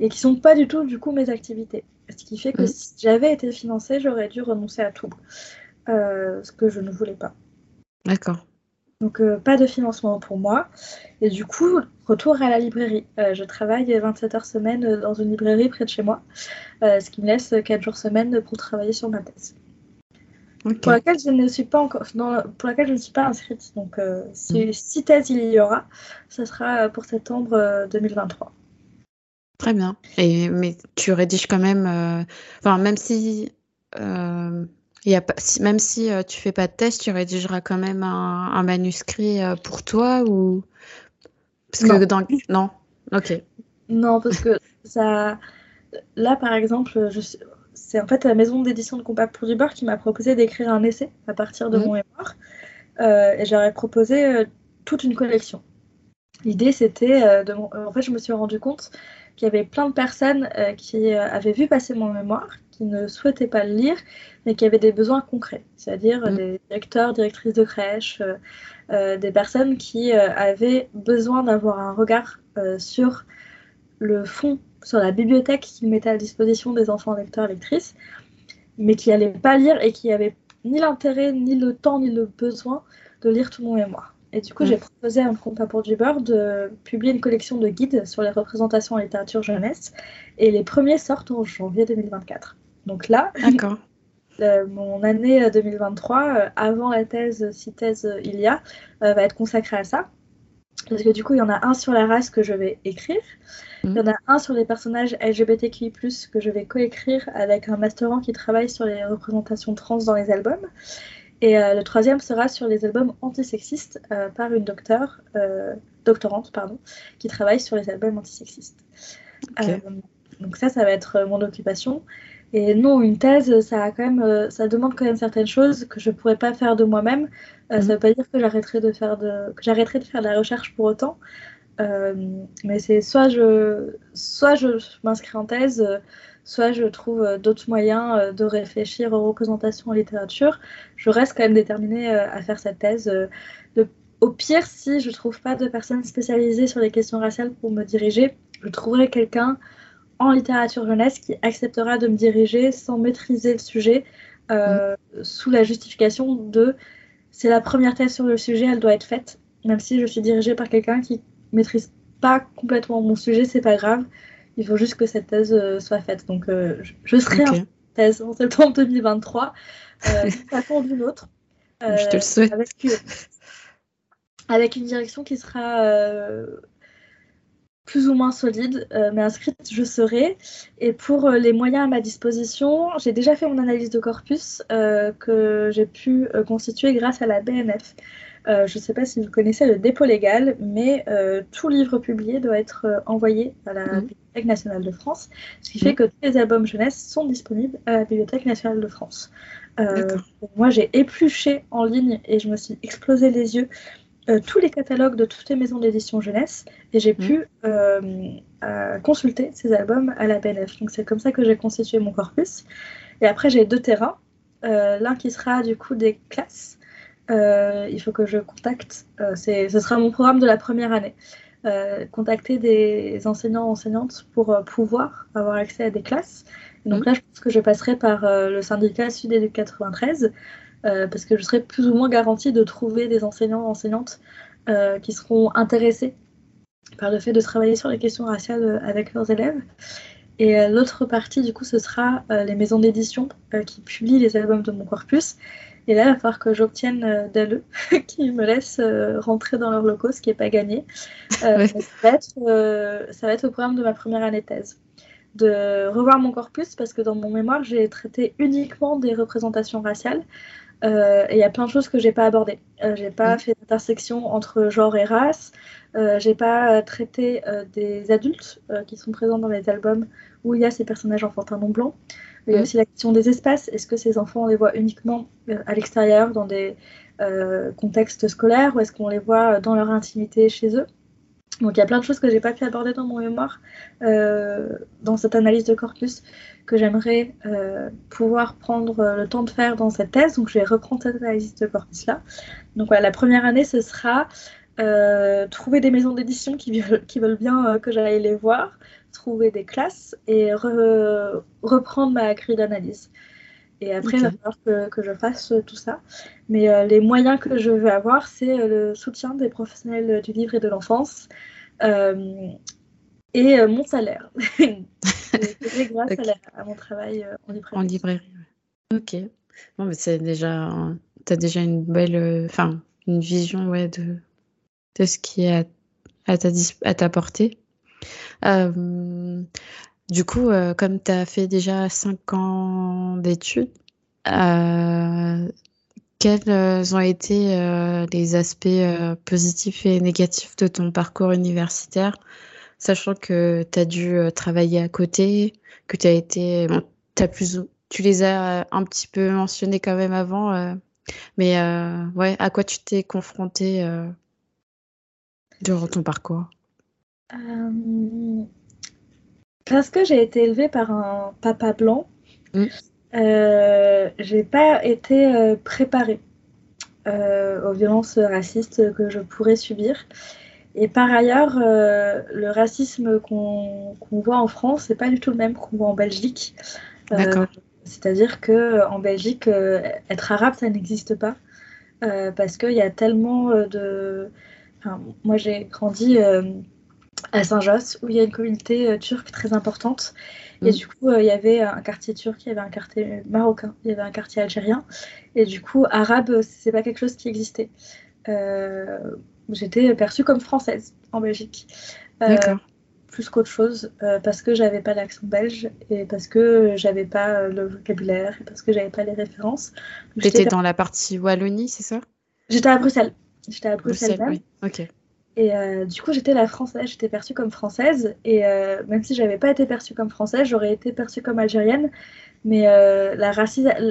[SPEAKER 2] et qui sont pas du tout du coup mes activités. Ce qui fait que
[SPEAKER 1] Mm.
[SPEAKER 2] si j'avais été financée, j'aurais dû renoncer à tout, euh, ce que je ne voulais pas.
[SPEAKER 1] D'accord.
[SPEAKER 2] Donc euh, pas de financement pour moi. Et du coup, retour à la librairie. Euh, je travaille 27 heures semaine dans une librairie près de chez moi, ce qui me laisse 4 jours semaine pour travailler sur ma thèse. Pour laquelle je ne suis pas encore, pour laquelle je ne suis pas inscrite. Donc si,
[SPEAKER 1] Mm.
[SPEAKER 2] si thèse il y aura, ce sera pour septembre euh, 2023.
[SPEAKER 1] Très bien. Et mais tu rédiges quand même. euh, Enfin, même si. euh, y a pas, si- même si euh, tu fais pas de test, tu rédigeras quand même un, un manuscrit euh, pour toi ou? Parce que
[SPEAKER 2] Non.
[SPEAKER 1] dans. Non? Ok.
[SPEAKER 2] Non, parce que ça. Là, par exemple, je c'est en fait la maison d'édition de Compas pour du beurre qui m'a proposé d'écrire un essai à partir de
[SPEAKER 1] Mhm.
[SPEAKER 2] mon mémoire. Et j'aurais proposé toute une collection. L'idée, c'était euh, de. En fait, je me suis rendu compte qu'il y avait plein de personnes euh, qui euh, avaient vu passer mon mémoire, qui ne souhaitaient pas le lire, mais qui avaient des besoins concrets, c'est-à-dire
[SPEAKER 1] Mhm.
[SPEAKER 2] des directeurs, directrices de crèche, euh, des personnes qui euh, avaient besoin d'avoir un regard euh, sur le fond, sur la bibliothèque qu'ils mettaient à disposition des enfants lecteurs lectrices, mais qui n'allaient pas lire et qui avaient ni l'intérêt, ni le temps, ni le besoin de lire tout mon mémoire. Et du coup, j'ai mm. proposé à un compte pour du beurre de publier une collection de guides sur les représentations en littérature jeunesse. Et les premiers sortent en janvier 2024. Donc là, [LAUGHS] euh, mon année 2023, euh, avant la thèse, si thèse il y a, va être consacrée à ça. Parce que du coup, il y en a un sur la race que je vais écrire. Il y en a un sur les personnages LGBTQI, que je vais coécrire avec un masterant qui travaille sur les représentations trans dans les albums. Et euh, le troisième sera sur les albums antisexistes euh, par une euh, doctorante pardon, qui travaille sur les albums antisexistes. donc ça, ça va être mon occupation. Et non, une thèse, ça, a quand même, ça demande quand même certaines choses que je ne pourrais pas faire de moi-même. Ça ne mhm. veut pas dire que j'arrêterai de, faire de, que de faire de la recherche pour autant. mais c'est soit je, soit je m'inscris en thèse, soit je trouve euh, d'autres moyens euh, de réfléchir aux représentations en littérature. Je reste quand même déterminée euh, à faire cette thèse. au pire, si je ne trouve pas de personnes spécialisées sur les questions raciales pour me diriger, je trouverai quelqu'un en littérature jeunesse qui acceptera de me diriger sans maîtriser le sujet mm. sous la justification de c'est la première thèse sur le sujet, elle doit être faite. Même si je suis dirigée par quelqu'un qui maîtrise pas complètement mon sujet, c'est pas grave. Il faut juste que cette thèse euh, soit faite. Donc, euh, je, serai en thèse en septembre 2023, euh, d'une façon ou d'une autre.
[SPEAKER 1] je te le souhaite.
[SPEAKER 2] Avec, une direction qui sera plus ou moins solide, mais inscrite, je serai. Et pour les moyens à ma disposition, j'ai déjà fait mon analyse de corpus que j'ai pu constituer grâce à la BNF. Je ne sais pas si vous connaissez le dépôt légal, mais tout livre publié doit être envoyé à la mhm. Bibliothèque nationale de France, ce qui fait mhm. que tous les albums jeunesse sont disponibles à la Bibliothèque nationale de France. moi, j'ai épluché en ligne et je me suis explosé les yeux tous les catalogues de toutes les maisons d'édition jeunesse et j'ai pu mhm. consulter ces albums à la BNF. Donc c'est comme ça que j'ai constitué mon corpus. Et après, j'ai deux terrains. L'un qui sera du coup des classes euh, il faut que je contacte, euh, ce sera mon programme de la première année, euh, contacter des enseignants enseignantes pour pouvoir avoir accès à des classes. donc mmh. là, je pense que je passerai par le syndicat Sud Éduc 93 parce que je serai plus ou moins garantie de trouver des enseignants enseignantes qui seront intéressés par le fait de travailler sur les questions raciales avec leurs élèves. Et l'autre partie, du coup, ce sera les maisons d'édition qui publient les albums de mon corpus et là, il va falloir que j'obtienne euh, d'elle [LAUGHS] qui me laisse euh, rentrer dans leur locaux, ce qui n'est pas gagné. Euh, ça, va être, ça va être au programme de ma première année de thèse. De revoir mon corpus, parce que dans mon mémoire, j'ai traité uniquement des représentations raciales. et il y a plein de choses que j'ai pas abordées. j'ai pas mm. fait d'intersection entre genre et race. j'ai pas traité des adultes qui sont présents dans les albums où il y a ces personnages enfantins non blancs. Il y a aussi la question des espaces. Est-ce que ces enfants, on les voit uniquement euh, à l'extérieur, dans des euh, contextes scolaires, ou est-ce qu'on les voit dans leur intimité chez eux? Donc il y a plein de choses que j'ai pas pu aborder dans mon mémoire, euh, dans cette analyse de corpus, que j'aimerais pouvoir prendre le temps de faire dans cette thèse. Donc je vais reprendre cette analyse de corpus là. Donc voilà, la première année ce sera trouver des maisons d'édition qui, qui, veulent bien que j'aille les voir, trouver des classes et reprendre ma grille d'analyse. Et après, il va falloir que, je fasse tout ça. Mais euh, les moyens que je veux avoir, c'est euh, le soutien des professionnels du livre et de l'enfance euh, et mon salaire. [LAUGHS] c'est grâce à, mon travail en librairie.
[SPEAKER 1] En librairie, Ok. Bon, mais c'est déjà, tu as déjà une belle, enfin, une vision ouais, de, de ce qui est à, ta, à ta portée. Euh, du coup, euh, comme tu as fait déjà 5 ans d'études, euh, quels ont été les aspects positifs et négatifs de ton parcours universitaire, sachant que tu as dû travailler à côté, que tu as été. as plus, tu les as un petit peu mentionnés quand même avant, mais ouais, à quoi tu t'es confronté durant ton parcours?
[SPEAKER 2] Euh, parce que j'ai été élevée par un papa blanc, mm. euh, j'ai pas été euh, préparée aux violences racistes que je pourrais subir. Et par ailleurs, le racisme qu'on voit en France, c'est pas du tout le même qu'on voit en Belgique. C'est-à-dire qu'en Belgique, être arabe, ça n'existe pas. parce qu'il y a tellement de. moi, j'ai grandi à Saint-Josse, où il y a une communauté turque très importante. Et mm. du coup, il y avait un quartier turc, il y avait un quartier marocain, il y avait un quartier algérien. Et du coup, arabe, c'est pas quelque chose qui existait. J'étais perçue comme française en Belgique. D'accord plus qu'autre chose euh, parce que j'avais pas l'accent belge et parce que j'avais pas le vocabulaire et parce que j'avais pas les références.
[SPEAKER 1] J'étais dans la partie Wallonie, c'est ça?
[SPEAKER 2] J'étais à Bruxelles. J'étais à Bruxelles.
[SPEAKER 1] Bruxelles oui. Ok.
[SPEAKER 2] Et euh, du coup, j'étais la française, j'étais perçue comme française. Et euh, même si j'avais pas été perçue comme française, j'aurais été perçue comme algérienne. Mais la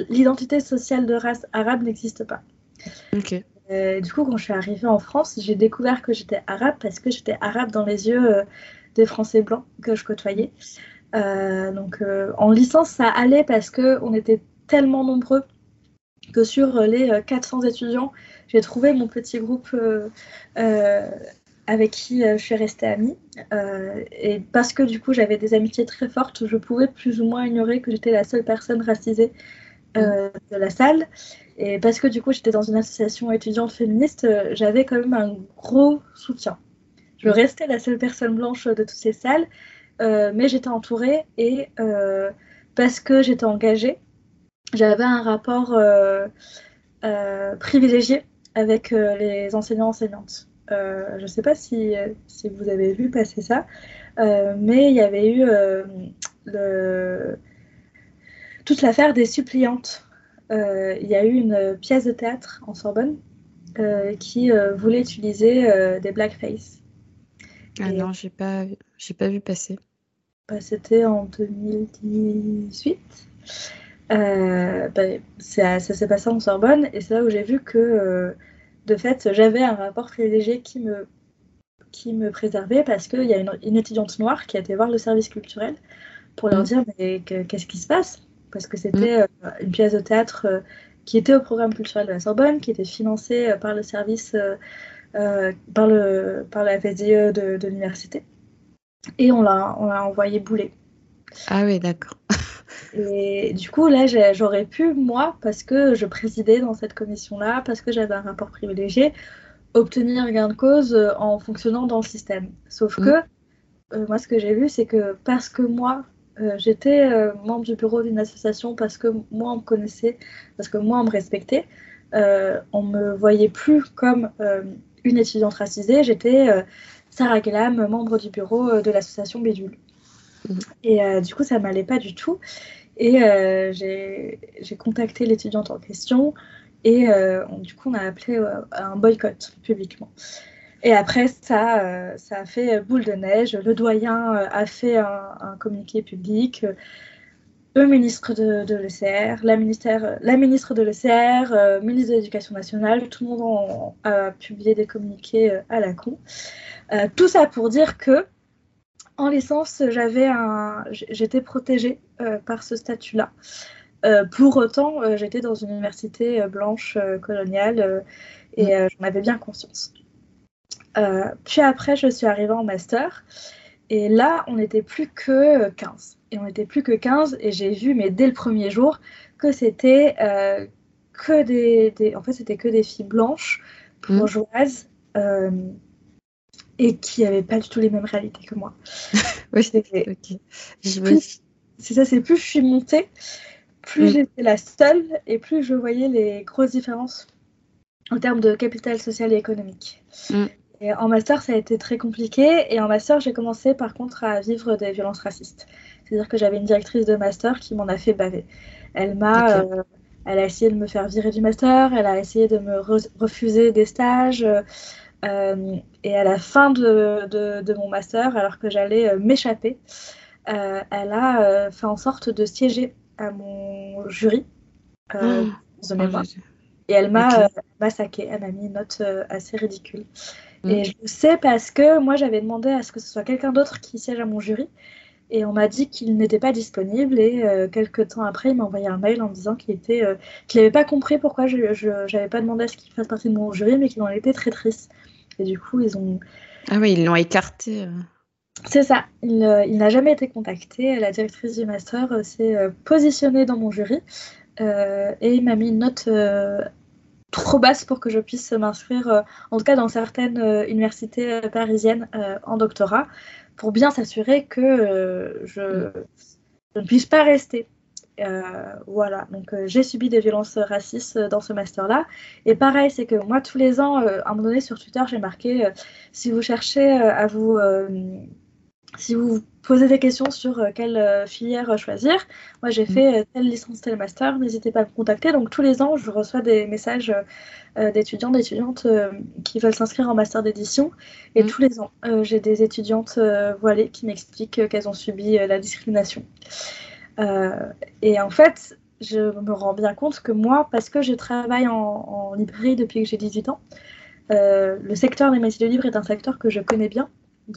[SPEAKER 2] l'identité sociale de race arabe n'existe pas.
[SPEAKER 1] Ok.
[SPEAKER 2] du coup, quand je suis arrivée en France, j'ai découvert que j'étais arabe parce que j'étais arabe dans les yeux des Français blancs que je côtoyais. Euh, donc euh, en licence, ça allait parce qu'on était tellement nombreux que sur les 400 euh, étudiants, j'ai trouvé mon petit groupe avec qui je suis restée amie. et parce que du coup, j'avais des amitiés très fortes, je pouvais plus ou moins ignorer que j'étais la seule personne racisée de la salle. Et parce que du coup, j'étais dans une association étudiante féministe, j'avais quand même un gros soutien. Je restais la seule personne blanche de toutes ces salles, euh, mais j'étais entourée et euh, parce que j'étais engagée, j'avais un rapport euh, privilégié avec les enseignants-enseignantes. je ne sais pas si, si, vous avez vu passer ça, mais il y avait eu le... toute l'affaire des suppliantes. il y a eu une pièce de théâtre en Sorbonne qui voulait utiliser des blackface.
[SPEAKER 1] Ah non, j'ai pas, j'ai pas vu passer.
[SPEAKER 2] Bah, c'était en 2018. Euh, bah, ça, s'est passé en Sorbonne et c'est là où j'ai vu que, euh, de fait, j'avais un rapport privilégié qui me, qui me préservait parce qu'il y a une, étudiante noire qui a été voir le service culturel pour leur mm. dire mais qu'est-ce qui se passe? Parce que c'était mm. euh, une pièce de théâtre qui était au programme culturel de la Sorbonne, qui était financée par le service par, le, par la VDE de, de l'université. Et on l'a, on l'a envoyé bouler.
[SPEAKER 1] Ah oui, d'accord. [LAUGHS]
[SPEAKER 2] Et du coup, là, j'aurais pu, moi, parce que je présidais dans cette commission-là, parce que j'avais un rapport privilégié, obtenir gain de cause euh, en fonctionnant dans le système. Sauf mm. que, euh, moi, ce que j'ai vu, c'est que parce que moi, j'étais membre du bureau d'une association, parce que moi, on me connaissait, parce que moi, on me respectait, on me voyait plus comme une étudiante racisée, j'étais euh, Sarah Glam, membre du bureau euh, de l'association Bédule. Mhm. Et euh, du coup, ça m'allait pas du tout. Et j'ai contacté l'étudiante en question et du coup, on a appelé un boycott publiquement. Et après, ça, a fait boule de neige. Le doyen a fait un, communiqué public le ministre de, de l'ECR, la, la ministre de l'ECR, euh, ministre de l'Éducation nationale, tout le monde a publié des communiqués euh, à la con. Euh, tout ça pour dire que, en licence, j'avais un, j'étais protégée par ce statut-là. pour autant, j'étais dans une université blanche coloniale et mm. j'en avais bien conscience. puis après, je suis arrivée en master et là, on n'était plus que 15 et on n'était plus que 15 et j'ai vu mais dès le premier jour que c'était euh, que des, en fait c'était que des filles blanches bourgeoises euh, et qui n'avaient pas du tout les mêmes réalités que moi. [LAUGHS]
[SPEAKER 1] oui, ok.
[SPEAKER 2] C'est ça, c'est plus je suis montée, plus mm. j'étais la seule et plus je voyais les grosses différences en termes de capital social et économique. Mm. Et en master, ça a été très compliqué. Et en master, j'ai commencé par contre à vivre des violences racistes. C'est-à-dire que j'avais une directrice de master qui m'en a fait baver. Elle m'a, euh, elle a essayé de me faire virer du master, elle a essayé de me refuser des stages. Euh, et à la fin de, de, mon master, alors que j'allais euh, m'échapper, elle a fait en sorte de siéger à mon jury oh, Et elle m'a massacré, elle m'a mis une note assez ridicule. Et mm. je le sais parce que moi, j'avais demandé à ce que ce soit quelqu'un d'autre qui siège à mon jury. Et on m'a dit qu'il n'était pas disponible. Et euh, quelques temps après, il m'a envoyé un mail en disant qu'il était, euh, qu'il n'avait pas compris pourquoi je n'avais pas demandé à ce qu'il fasse partie de mon jury, mais qu'il en était très triste. Et du coup, ils ont.
[SPEAKER 1] Ah oui, ils l'ont écarté. Euh.
[SPEAKER 2] C'est ça, il, n'a jamais été contacté. La directrice du master s'est positionnée dans mon jury et il m'a mis une note trop basse pour que je puisse m'inscrire, en tout cas dans certaines universités parisiennes en doctorat, pour bien s'assurer que je, mm. je, ne puisse pas rester. Euh, voilà, donc euh, j'ai subi des violences racistes euh, dans ce master-là. Et pareil, c'est que moi, tous les ans, à un moment donné sur Twitter, j'ai marqué si vous cherchez à vous. Si vous vous posez des questions sur quelle filière choisir, moi j'ai mm. fait telle licence, tel master, n'hésitez pas à me contacter. Donc tous les ans, je reçois des messages d'étudiants, d'étudiantes qui veulent s'inscrire en master d'édition. Et mm. tous les ans, j'ai des étudiantes voilées qui m'expliquent qu'elles ont subi la discrimination. Euh, et en fait, je me rends bien compte que moi, parce que je travaille en, librairie depuis que j'ai 18 ans, euh, le secteur des métiers de livre est un secteur que je connais bien,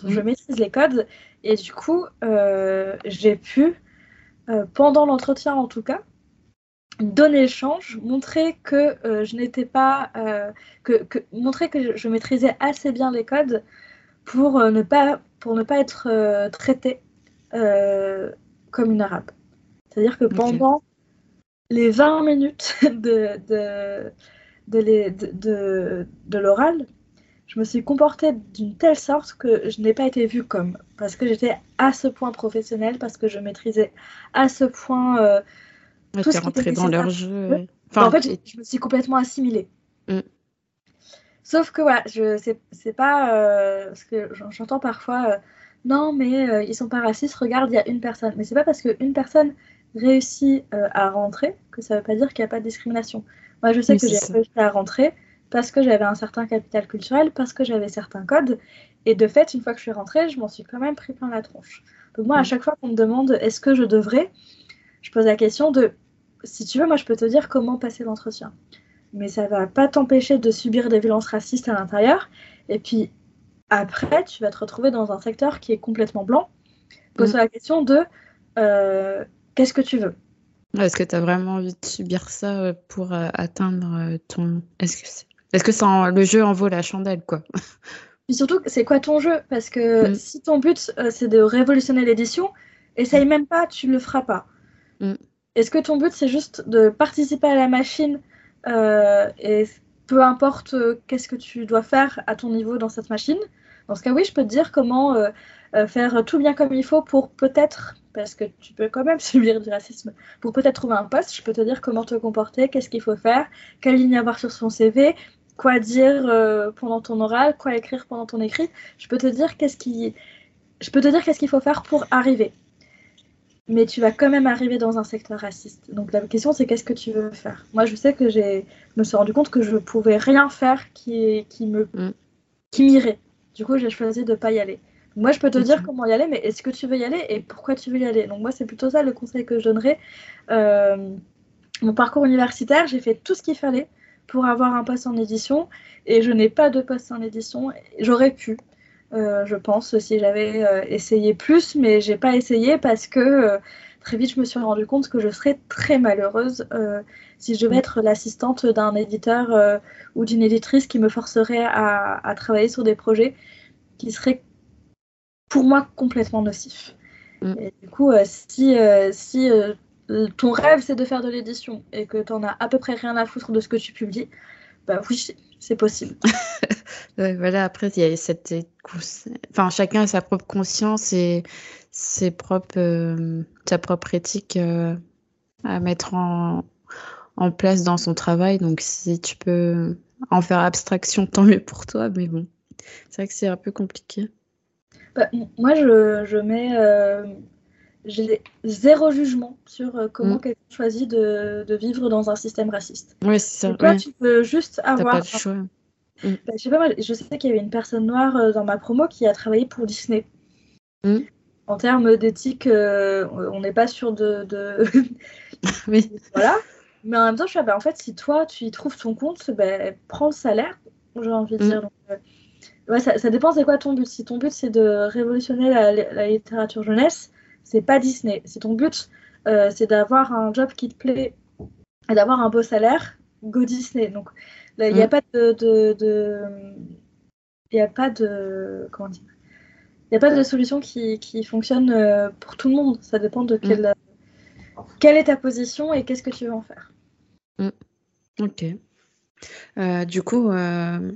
[SPEAKER 2] je maîtrise les codes, et du coup, euh, j'ai pu, pendant l'entretien en tout cas, donner le change, montrer que je n'étais pas, que, montrer que je, maîtrisais assez bien les codes pour ne pas, pour ne pas être traitée comme une arabe. C'est-à-dire que pendant les 20 minutes [LAUGHS] de, de, de, de, l'oral, je me suis comportée d'une telle sorte que je n'ai pas été vue comme. Parce que j'étais à ce point professionnelle, parce que je maîtrisais à ce point. Euh,
[SPEAKER 1] tout ce rentré dans leur jeu.
[SPEAKER 2] en fait, je, me suis complètement assimilée. Mm. Sauf que voilà, je c'est pas. Euh, parce que j'entends parfois. Euh, non, mais euh, ils sont pas racistes, regarde, il y a une personne. Mais c'est pas parce qu'une personne réussi euh, à rentrer, que ça ne veut pas dire qu'il n'y a pas de discrimination. Moi, je sais que j'ai réussi à rentrer parce que j'avais un certain capital culturel, parce que j'avais certains codes. Et de fait, une fois que je suis rentrée, je m'en suis quand même pris plein la tronche. Donc moi, à mm. chaque fois qu'on me demande est-ce que je devrais, je pose la question de, si tu veux, moi, je peux te dire comment passer l'entretien. Mais ça va pas t'empêcher de subir des violences racistes à l'intérieur. Et puis, après, tu vas te retrouver dans un secteur qui est complètement blanc. Pose mm. la question de euh, Qu'est-ce que tu veux?
[SPEAKER 1] Est-ce que tu as vraiment envie de subir ça euh, pour euh, atteindre ton. Est-ce que, est... -ce que le jeu en vaut la chandelle, quoi [LAUGHS]
[SPEAKER 2] surtout, c'est quoi ton jeu? Parce que mm. si ton but, c'est de révolutionner l'édition, essaye même pas, tu le feras pas. Mm. Est-ce que ton but, c'est juste de participer à la machine et peu importe qu'est-ce que tu dois faire à ton niveau dans cette machine? Dans ce cas, oui, je peux te dire comment faire tout bien comme il faut pour peut-être parce que tu peux quand même [LAUGHS] subir du racisme. Pour peut-être trouver un poste, je peux te dire comment te comporter, qu'est-ce qu'il faut faire, quelle ligne avoir sur son CV, quoi dire euh, pendant ton oral, quoi écrire pendant ton écrit. Je peux te dire qu'est-ce qui, je peux te dire qu'est-ce qu'il faut faire pour arriver. Mais tu vas quand même arriver dans un secteur raciste. Donc la question c'est qu'est-ce que tu veux faire? Moi je sais que j'ai, me suis rendu compte que je pouvais rien faire qui, qui me, mm. qui m'irait. Du coup j'ai choisi de pas y aller. Moi, je peux te dire comment y aller, mais est-ce que tu veux y aller et pourquoi tu veux y aller? Donc moi, c'est plutôt ça le conseil que je donnerais. Euh, mon parcours universitaire, j'ai fait tout ce qu'il fallait pour avoir un poste en édition et je n'ai pas de poste en édition. J'aurais pu, euh, je pense, si j'avais euh, essayé plus, mais j'ai pas essayé parce que très vite, je me suis rendu compte que je serais très malheureuse si je devais être l'assistante d'un éditeur ou d'une éditrice qui me forcerait à, à, travailler sur des projets qui seraient pour moi complètement nocif. Mm. Et du coup, euh, si, euh, si euh, ton rêve c'est de faire de l'édition et que tu en as à peu près rien à foutre de ce que tu publies, bah oui, c'est possible. [LAUGHS]
[SPEAKER 1] voilà, après, il y a cette. Enfin, chacun a sa propre conscience et ses propres, sa propre éthique à mettre en, en place dans son travail. Donc, si tu peux en faire abstraction, tant mieux pour toi. Mais bon, c'est vrai que c'est un peu compliqué.
[SPEAKER 2] Bah, moi, je, je mets. Euh, j'ai zéro jugement sur euh, comment mm. quelqu'un choisit de, de, vivre dans un système raciste.
[SPEAKER 1] Oui, c'est ça.
[SPEAKER 2] toi, tu peux juste avoir.
[SPEAKER 1] Pas le choix. Mm.
[SPEAKER 2] Bah, je sais pas, je sais qu'il y avait une personne noire euh, dans ma promo qui a travaillé pour Disney. Mm. En termes d'éthique, on n'est pas sûr de. de... [LAUGHS]
[SPEAKER 1] oui. [LAUGHS]
[SPEAKER 2] Voilà. Mais en même temps, je suis bah, en fait, si toi, tu y trouves ton compte, bah, prends le salaire, j'ai envie de dire. Donc, Ouais, ça, ça, dépend c'est quoi ton but? Si ton but c'est de révolutionner la, littérature jeunesse, c'est pas Disney. Si ton but euh, c'est d'avoir un job qui te plaît et d'avoir un beau salaire, go Disney. Donc il n'y a mm. pas de. Il n'y a pas de. Comment dire? Il n'y a pas de solution qui, qui fonctionne euh, pour tout le monde. Ça dépend de quelle, quelle est ta position et qu'est-ce que tu veux en faire.
[SPEAKER 1] Mm. Ok. Euh, du coup, euh,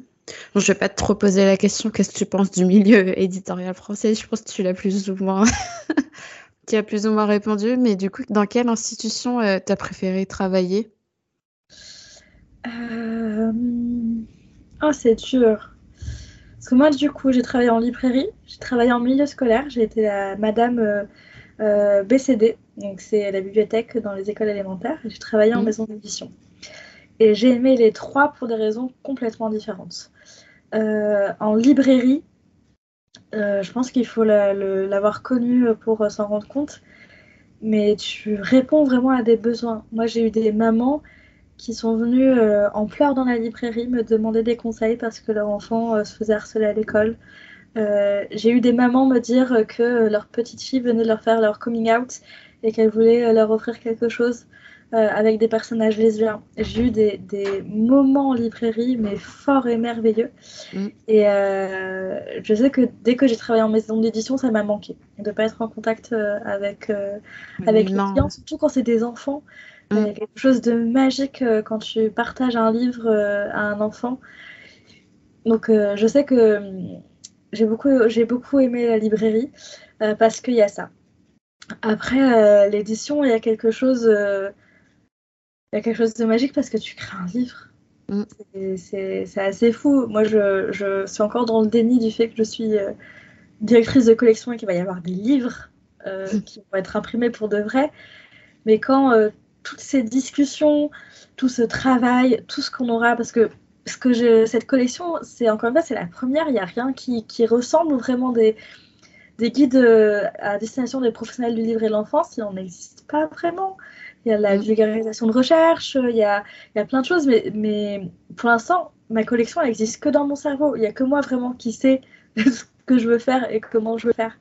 [SPEAKER 1] je ne vais pas trop poser la question qu'est-ce que tu penses du milieu éditorial français? Je pense que tu l'as plus ou moins [LAUGHS] qui a plus ou moins répondu, mais du coup, dans quelle institution euh, tu as préféré travailler?
[SPEAKER 2] Oh, c'est dur. Parce que moi, du coup, j'ai travaillé en librairie, j'ai travaillé en milieu scolaire, j'ai été la madame BCD, donc c'est la bibliothèque dans les écoles élémentaires, et j'ai travaillé en mmh. maison d'édition. Et j'ai aimé les trois pour des raisons complètement différentes. Euh, en librairie, euh, je pense qu'il faut l'avoir connu pour euh, s'en rendre compte, mais tu réponds vraiment à des besoins. Moi, j'ai eu des mamans qui sont venues en pleurs dans la librairie me demander des conseils parce que leur enfant se faisait harceler à l'école. j'ai eu des mamans me dire que leur petite fille venait de leur faire leur coming out et qu'elle voulait leur offrir quelque chose. Euh, avec des personnages lesbiens. J'ai eu des, des, moments en librairie, mais forts et merveilleux. Mm. Et euh, je sais que dès que j'ai travaillé en maison d'édition, ça m'a manqué de ne pas être en contact euh, avec, avec les clients, surtout quand c'est des enfants. Mm. Il y a quelque chose de magique quand tu partages un livre à un enfant. Donc je sais que j'ai beaucoup, j'ai beaucoup aimé la librairie parce qu'il y a ça. Après, l'édition, il y a quelque chose il y a quelque chose de magique parce que tu crées un livre. Mm. C'est assez fou. Moi, je, je, suis encore dans le déni du fait que je suis euh, directrice de collection et qu'il va y avoir des livres euh, mm. qui vont être imprimés pour de vrai. Mais quand euh, toutes ces discussions, tout ce travail, tout ce qu'on aura, parce que, ce que je, cette collection, c'est encore une fois, c'est la première, il n'y a rien qui, qui, ressemble vraiment des, des guides à destination des professionnels du livre et de l'enfance, il n'en existe pas vraiment il y a la mm. vulgarisation de recherche, il y a, il y a plein de choses, mais, mais pour l'instant, ma collection, elle existe que dans mon cerveau. Il n'y a que moi vraiment qui sais [LAUGHS] ce que je veux faire et comment je veux faire.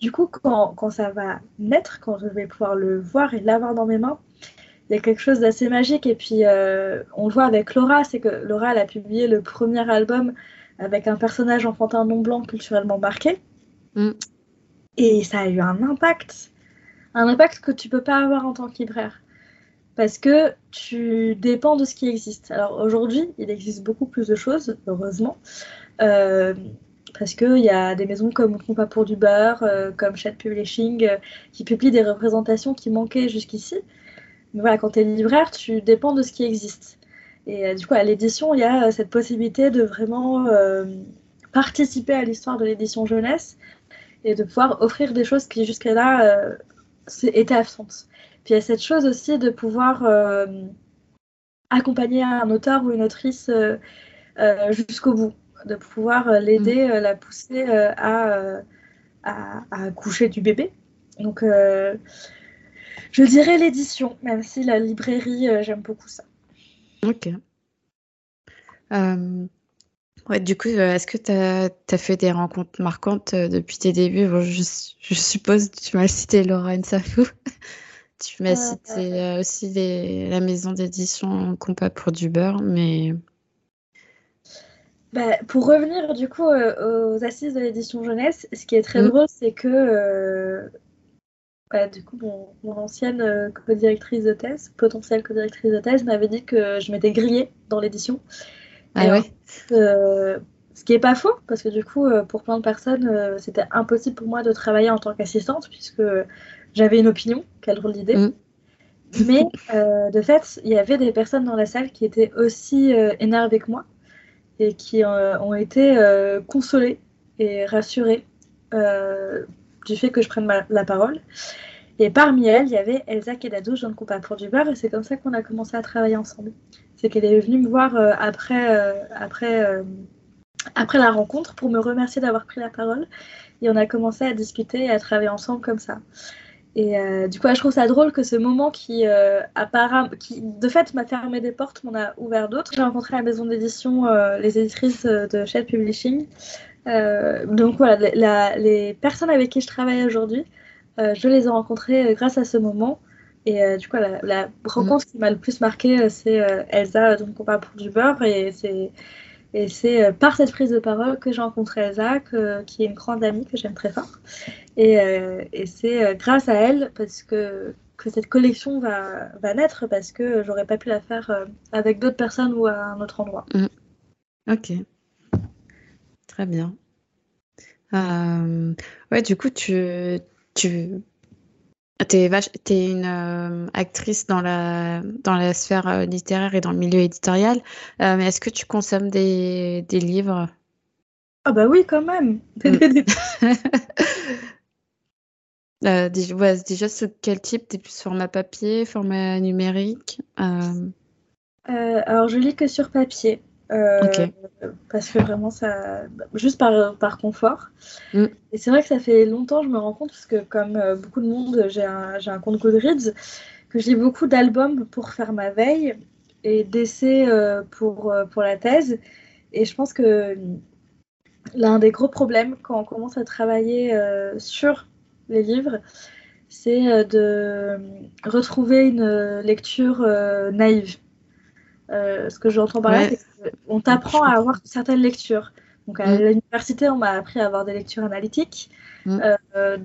[SPEAKER 2] Du coup, quand, quand ça va naître, quand je vais pouvoir le voir et l'avoir dans mes mains, il y a quelque chose d'assez magique. Et puis, euh, on le voit avec Laura, c'est que Laura, elle a publié le premier album avec un personnage enfantin non blanc culturellement marqué. Mm. Et ça a eu un impact un impact que tu peux pas avoir en tant que libraire. Parce que tu dépends de ce qui existe. Alors aujourd'hui, il existe beaucoup plus de choses, heureusement. Euh, parce qu'il y a des maisons comme Compas pour du beurre, euh, comme Chat Publishing, euh, qui publient des représentations qui manquaient jusqu'ici. Mais voilà, quand tu es libraire, tu dépends de ce qui existe. Et du coup, à l'édition, il y a cette possibilité de vraiment participer à l'histoire de l'édition jeunesse et de pouvoir offrir des choses qui jusqu'à là était absente. Puis il y a cette chose aussi de pouvoir euh, accompagner un auteur ou une autrice euh, euh, jusqu'au bout, de pouvoir l'aider, mm. la pousser à, à, à, coucher du bébé. Donc je dirais l'édition, même si la librairie, j'aime beaucoup ça.
[SPEAKER 1] Ok. Ouais, du coup, est-ce que tu as, fait des rencontres marquantes depuis tes débuts? Je, je, suppose tu m'as [LAUGHS] cité Laura Nsafou. [LAUGHS] tu m'as cité aussi la maison d'édition Compas pour du beurre, mais...
[SPEAKER 2] Bah, pour revenir du coup aux assises de l'édition jeunesse, ce qui est très mmh. drôle, c'est que bah, du coup, mon, ancienne co-directrice de thèse, potentielle co-directrice de thèse, m'avait dit que je m'étais grillée dans l'édition
[SPEAKER 1] ah
[SPEAKER 2] euh, ce qui n'est pas faux, parce que du coup, euh, pour plein de personnes, euh, c'était impossible pour moi de travailler en tant qu'assistante, puisque j'avais une opinion, quelle drôle d'idée. Mm. Mais de fait, il y avait des personnes dans la salle qui étaient aussi énervées que moi et qui ont été consolées et rassurées du fait que je prenne la parole. Et parmi elles, il y avait Elsa Kedadou, je ne compte pas pour du beurre, et c'est comme ça qu'on a commencé à travailler ensemble c'est qu'elle est venue me voir euh, après, euh, après, euh, après la rencontre pour me remercier d'avoir pris la parole. Et on a commencé à discuter et à travailler ensemble comme ça. Et du coup, je trouve ça drôle que ce moment qui, apparemment, qui de fait m'a fermé des portes, m'en a ouvert d'autres. J'ai rencontré la maison d'édition les éditrices de Shell Publishing. donc voilà, les personnes avec qui je travaille aujourd'hui, je les ai rencontrées grâce à ce moment. Et euh, du coup, la, rencontre qui m'a le plus marqué, euh, c'est euh, Elsa, donc on parle pour du beurre. Et c'est Et c'est par cette prise de parole que j'ai rencontré Elsa, qui est une grande amie que j'aime très fort. Et, et c'est grâce à elle parce que, que cette collection va, va naître, parce que j'aurais pas pu la faire avec d'autres personnes ou à un autre endroit.
[SPEAKER 1] Mmh. Ok. Très bien. Ouais, du coup, tu, tu es, es une euh, actrice dans la, dans la sphère euh, littéraire et dans le milieu éditorial, mais est-ce que tu consommes des, des livres?
[SPEAKER 2] Ah bah oui, quand même. [LAUGHS] [LAUGHS]
[SPEAKER 1] Mm. déjà, ouais, déjà, sous quel type? T'es plus format papier, format numérique?
[SPEAKER 2] Alors, je lis que sur papier. Euh, parce que vraiment, ça. Juste par, par confort. Mm. Et c'est vrai que ça fait longtemps, je me rends compte, parce que comme euh, beaucoup de monde, j'ai un, un, compte Goodreads, que lis beaucoup d'albums pour faire ma veille et d'essais euh, pour, pour la thèse. Et je pense que l'un des gros problèmes quand on commence à travailler sur les livres, c'est de retrouver une lecture naïve. Ce que j'entends par là, on t'apprend à avoir certaines lectures. Donc à mm. l'université, on m'a appris à avoir des lectures analytiques. Mm. Euh,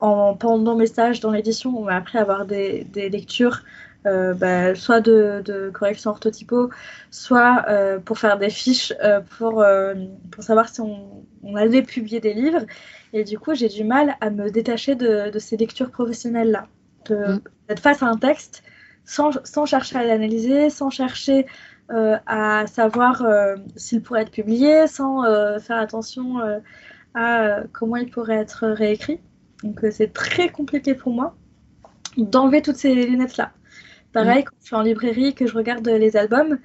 [SPEAKER 2] en, pendant mes stages dans l'édition, on m'a appris à avoir des, lectures euh, bah, soit de, correction orthotypo, soit euh, pour faire des fiches pour, pour savoir si on, allait publier des livres. Et du coup, j'ai du mal à me détacher de, ces lectures professionnelles-là. Mm. D'être face à un texte sans, sans chercher à l'analyser, sans chercher euh, à savoir euh, s'il pourrait être publié sans euh, faire attention à comment il pourrait être réécrit. Donc c'est très compliqué pour moi d'enlever toutes ces lunettes-là. Pareil, mm. quand je suis en librairie, que je regarde les albums,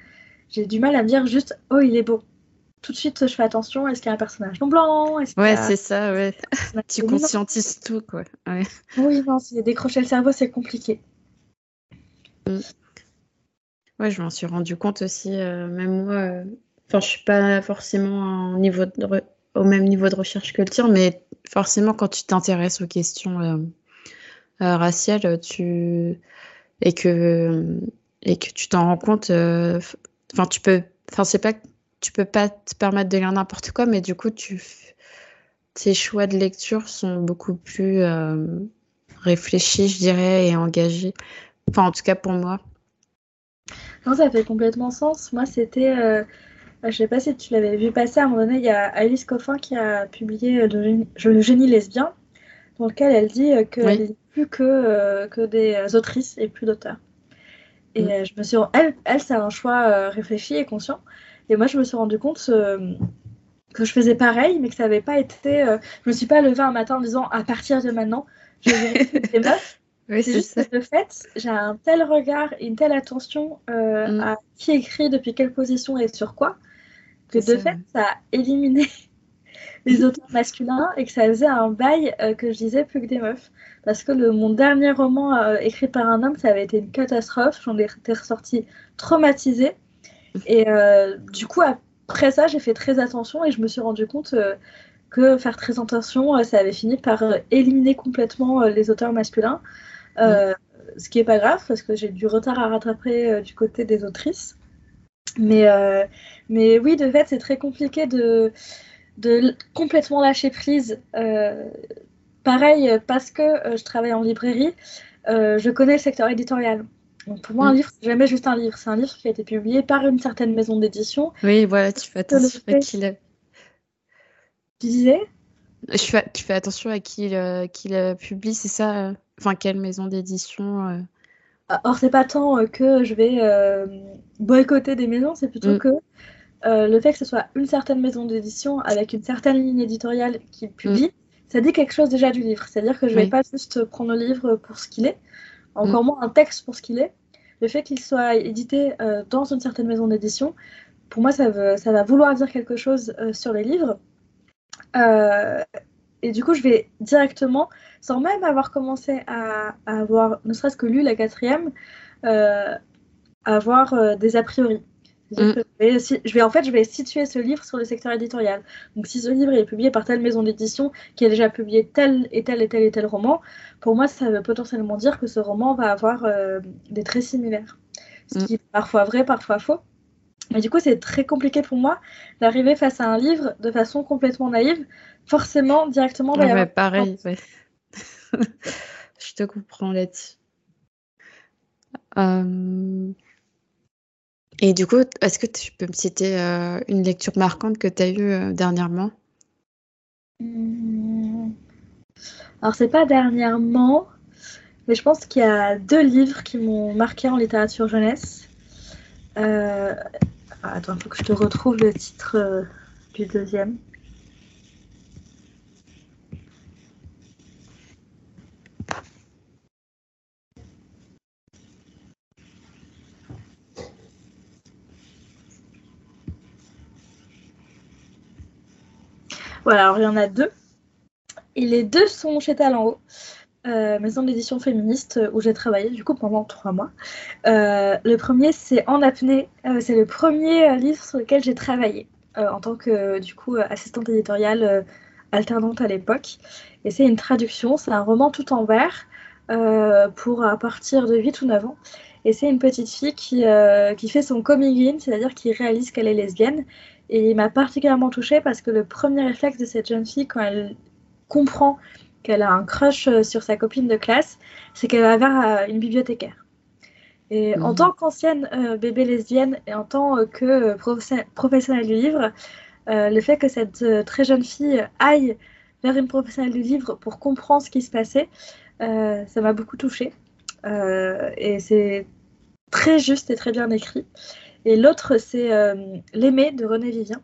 [SPEAKER 2] j'ai du mal à me dire juste « Oh, il est beau ». Tout de suite, je fais attention. Est-ce qu'il y a un personnage non blanc?
[SPEAKER 1] Ouais, c'est ça, ouais. tu conscientises tout, quoi.
[SPEAKER 2] Oui, non, si décrocher le cerveau, c'est compliqué.
[SPEAKER 1] Mm. Ouais, je m'en suis rendu compte aussi, euh, même moi. Euh, enfin, je suis pas forcément au, même niveau de recherche que le tien, mais forcément, quand tu t'intéresses aux questions euh, raciales, tu et que et que tu t'en rends compte. Enfin, tu peux. Enfin, c'est pas. Tu peux pas te permettre de lire n'importe quoi, mais du coup, tu tes choix de lecture sont beaucoup plus réfléchis, je dirais, et engagés. Enfin, en tout cas pour moi.
[SPEAKER 2] Non, ça fait complètement sens. Moi, c'était. Euh, je sais pas si tu l'avais vu passer. À un moment donné, il y a Alice Coffin qui a publié Le, génie lesbien, dans lequel elle dit euh, qu'elle n'est plus que, euh, que des autrices et plus d'auteurs. Et mm. je me suis. Elle, elle c'est un choix réfléchi et conscient. Et moi, je me suis rendu compte que je faisais pareil, mais que ça n'avait pas été. je me suis pas levée un matin en disant à partir de maintenant, je vais [LAUGHS] des meufs c'est juste que de fait, j'ai un tel regard et une telle attention euh, mm. à qui écrit depuis quelle position et sur quoi, que de fait, ça a éliminé [LAUGHS] les auteurs masculins et que ça faisait un bail euh, que je disais plus que des meufs. Parce que le, mon dernier roman euh, écrit par un homme, ça avait été une catastrophe. J'en étais ressortie traumatisée. [LAUGHS] Et du coup, après ça, j'ai fait très attention et je me suis rendu compte que faire très attention, ça avait fini par éliminer complètement les auteurs masculins. Euh, ce qui n'est pas grave parce que j'ai du retard à rattraper euh, du côté des autrices. Mais, euh, mais oui, de fait, c'est très compliqué de, de complètement lâcher prise. pareil, parce que je travaille en librairie, je connais le secteur éditorial. Donc pour moi, un mm. livre, c'est jamais juste un livre. C'est un livre qui a été publié par une certaine maison d'édition.
[SPEAKER 1] Oui, voilà, tu fais attention à qui
[SPEAKER 2] l'a. Tu disais?
[SPEAKER 1] Je fais, Tu fais attention à qui, qui le publie, c'est ça Enfin, quelle maison d'édition euh
[SPEAKER 2] Or, c'est pas tant euh, que je vais euh, boycotter des maisons, c'est plutôt mm. que le fait que ce soit une certaine maison d'édition avec une certaine ligne éditoriale qui publie, mm. ça dit quelque chose déjà du livre. C'est-à-dire que je vais pas juste prendre le livre pour ce qu'il est, encore mm. moins un texte pour ce qu'il est. Le fait qu'il soit édité dans une certaine maison d'édition, pour moi, ça, veut, ça va vouloir dire quelque chose sur les livres. Et du coup, je vais directement sans même avoir commencé à, avoir, ne serait-ce que lu la quatrième, euh, avoir euh, des a priori. Mm. Je, vais, en fait, je vais situer ce livre sur le secteur éditorial. Donc, si ce livre est publié par telle maison d'édition qui a déjà publié tel et tel et tel et tel roman, pour moi, ça veut potentiellement dire que ce roman va avoir euh, des traits similaires. Ce mm. qui est parfois vrai, parfois faux. Mais du coup, c'est très compliqué pour moi d'arriver face à un livre de façon complètement naïve. Forcément, directement,
[SPEAKER 1] ouais, pareil, ouais. [LAUGHS] Je te comprends là-dessus. Euh, et du coup, est-ce que tu peux me citer euh, une lecture marquante que tu as eue euh, dernièrement?
[SPEAKER 2] Mmh. Alors, c'est pas dernièrement, mais je pense qu'il y a deux livres qui m'ont marqué en littérature jeunesse. Attends, il faut que je te retrouve le titre du deuxième. Voilà, alors il y en a deux. Et les deux sont chez Talent Haut, euh, maison d'édition féministe euh, où j'ai travaillé du coup pendant trois mois. Euh, le premier, c'est En apnée. c'est le premier livre sur lequel j'ai travaillé en tant que du coup assistante éditoriale alternante à l'époque. Et c'est une traduction, c'est un roman tout en vert pour à partir de 8 ou 9 ans. Et c'est une petite fille qui, qui fait son coming in, c'est-à-dire qui réalise qu'elle est lesbienne et il m'a particulièrement touchée parce que le premier réflexe de cette jeune fille, quand elle comprend qu'elle a un crush euh, sur sa copine de classe, c'est qu'elle va vers euh, une bibliothécaire. Et en mhm. tant qu'ancienne euh, bébé lesbienne et en tant que professionnelle du livre, le fait que cette très jeune fille aille vers une professionnelle du livre pour comprendre ce qui se passait, ça m'a beaucoup touchée. et c'est très juste et très bien écrit. Et l'autre, c'est L'Aimé de René Vivien,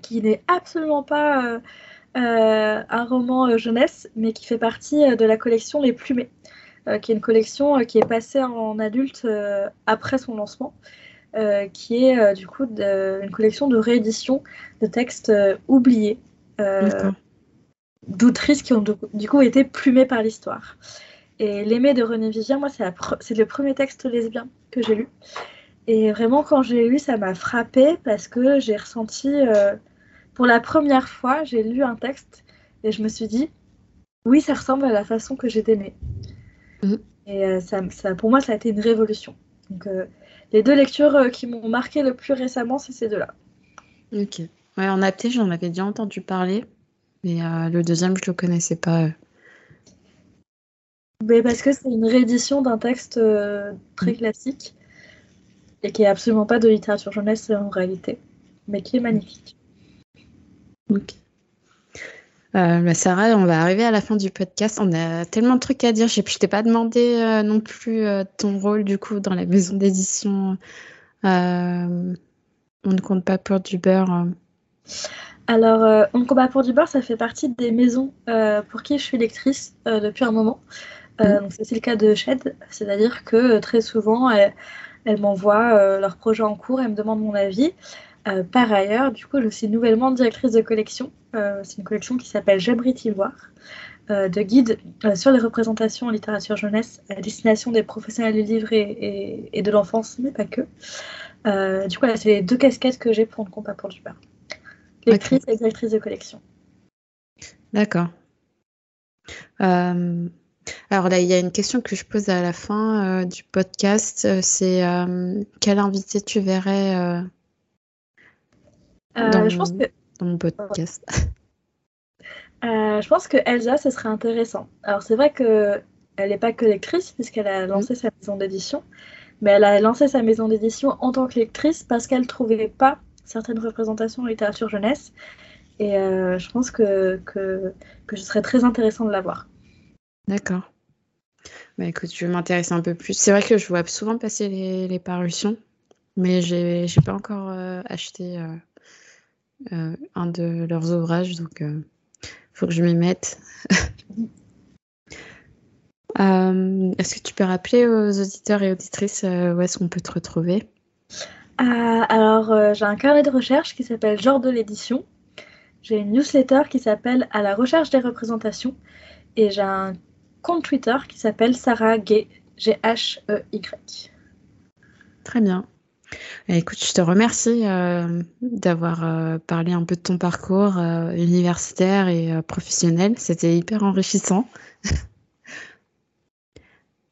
[SPEAKER 2] qui n'est absolument pas euh, euh, un roman jeunesse, mais qui fait partie de la collection Les Plumés, qui est une collection qui est passée en adulte après son lancement. qui est du coup une collection de réédition de textes oubliés d'autrices qui ont du coup été plumées par l'histoire. Et L'aimé de René Vivien, moi, c'est le premier texte lesbien que j'ai lu. Et vraiment, quand j'ai lu, ça m'a frappé parce que j'ai ressenti, euh, pour la première fois, j'ai lu un texte et je me suis dit, oui, ça ressemble à la façon que j'ai aimé. Mm. Et euh, ça, ça, pour moi, ça a été une révolution. Donc, euh, les deux lectures qui m'ont marqué le plus récemment, c'est ces deux-là.
[SPEAKER 1] Ok. Ouais, en apté, j'en avais déjà entendu parler, mais le deuxième, je ne le connaissais pas.
[SPEAKER 2] Mais parce que c'est une réédition d'un texte très mm. classique et qui est absolument pas de littérature jeunesse en réalité, mais qui est magnifique.
[SPEAKER 1] Ok. Euh, bah, Sarah, on va arriver à la fin du podcast. On a tellement de trucs à dire. Je ne t'ai pas demandé euh, non plus euh, ton rôle du coup dans la maison d'édition. on ne compte pas pour du beurre.
[SPEAKER 2] Alors, on ne compte pas pour du beurre, ça fait partie des maisons pour qui je suis lectrice depuis un moment. Mm. c'est le cas de Shed, c'est-à-dire que très souvent, elles m'envoient leurs projets en cours et me demandent mon avis. Euh, par ailleurs, du coup, je suis nouvellement directrice de collection. Euh, c'est une collection qui s'appelle J'aimerais y voir, de guide sur les représentations en littérature jeunesse à destination des professionnels du livre et, de l'enfance, mais pas que. du coup, c'est les deux casquettes que j'ai pour ne compte pas pour du beurre. Lectrice et directrice de collection.
[SPEAKER 1] D'accord. Alors là, il y a une question que je pose à la fin euh, du podcast. Euh, c'est euh, quel invité tu verrais dans, je pense que... mon podcast [LAUGHS]
[SPEAKER 2] Je pense que Elsa, ce serait intéressant. Alors c'est vrai que elle n'est pas que lectrice puisqu'elle a lancé sa maison d'édition, mais elle a lancé sa maison d'édition en tant que lectrice parce qu'elle ne trouvait pas certaines représentations en littérature jeunesse. Et je pense que, que, que ce serait très intéressant de la voir.
[SPEAKER 1] D'accord. Bah écoute, je vais m'intéresser un peu plus. C'est vrai que je vois souvent passer les, les parutions, mais j'ai n'ai pas encore euh, acheté euh, euh, un de leurs ouvrages, donc il faut que je m'y mette. [LAUGHS] est-ce que tu peux rappeler aux auditeurs et auditrices où est-ce qu'on peut te retrouver?
[SPEAKER 2] Alors, j'ai un carnet de recherche qui s'appelle Genre de l'édition. J'ai une newsletter qui s'appelle À la recherche des représentations. Et j'ai un compte Twitter qui s'appelle Sarah Gay, G-H-E-Y.
[SPEAKER 1] Très bien. Eh, écoute, je te remercie euh, d'avoir euh, parlé un peu de ton parcours euh, universitaire et professionnel. C'était hyper enrichissant.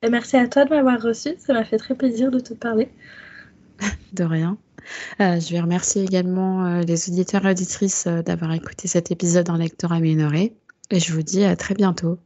[SPEAKER 2] Et merci à toi de m'avoir reçu. Ça m'a fait très plaisir de te parler. [LAUGHS]
[SPEAKER 1] De rien. je vais remercier également les auditeurs et auditrices d'avoir écouté cet épisode en lecteur amélioré. Et je vous dis à très bientôt.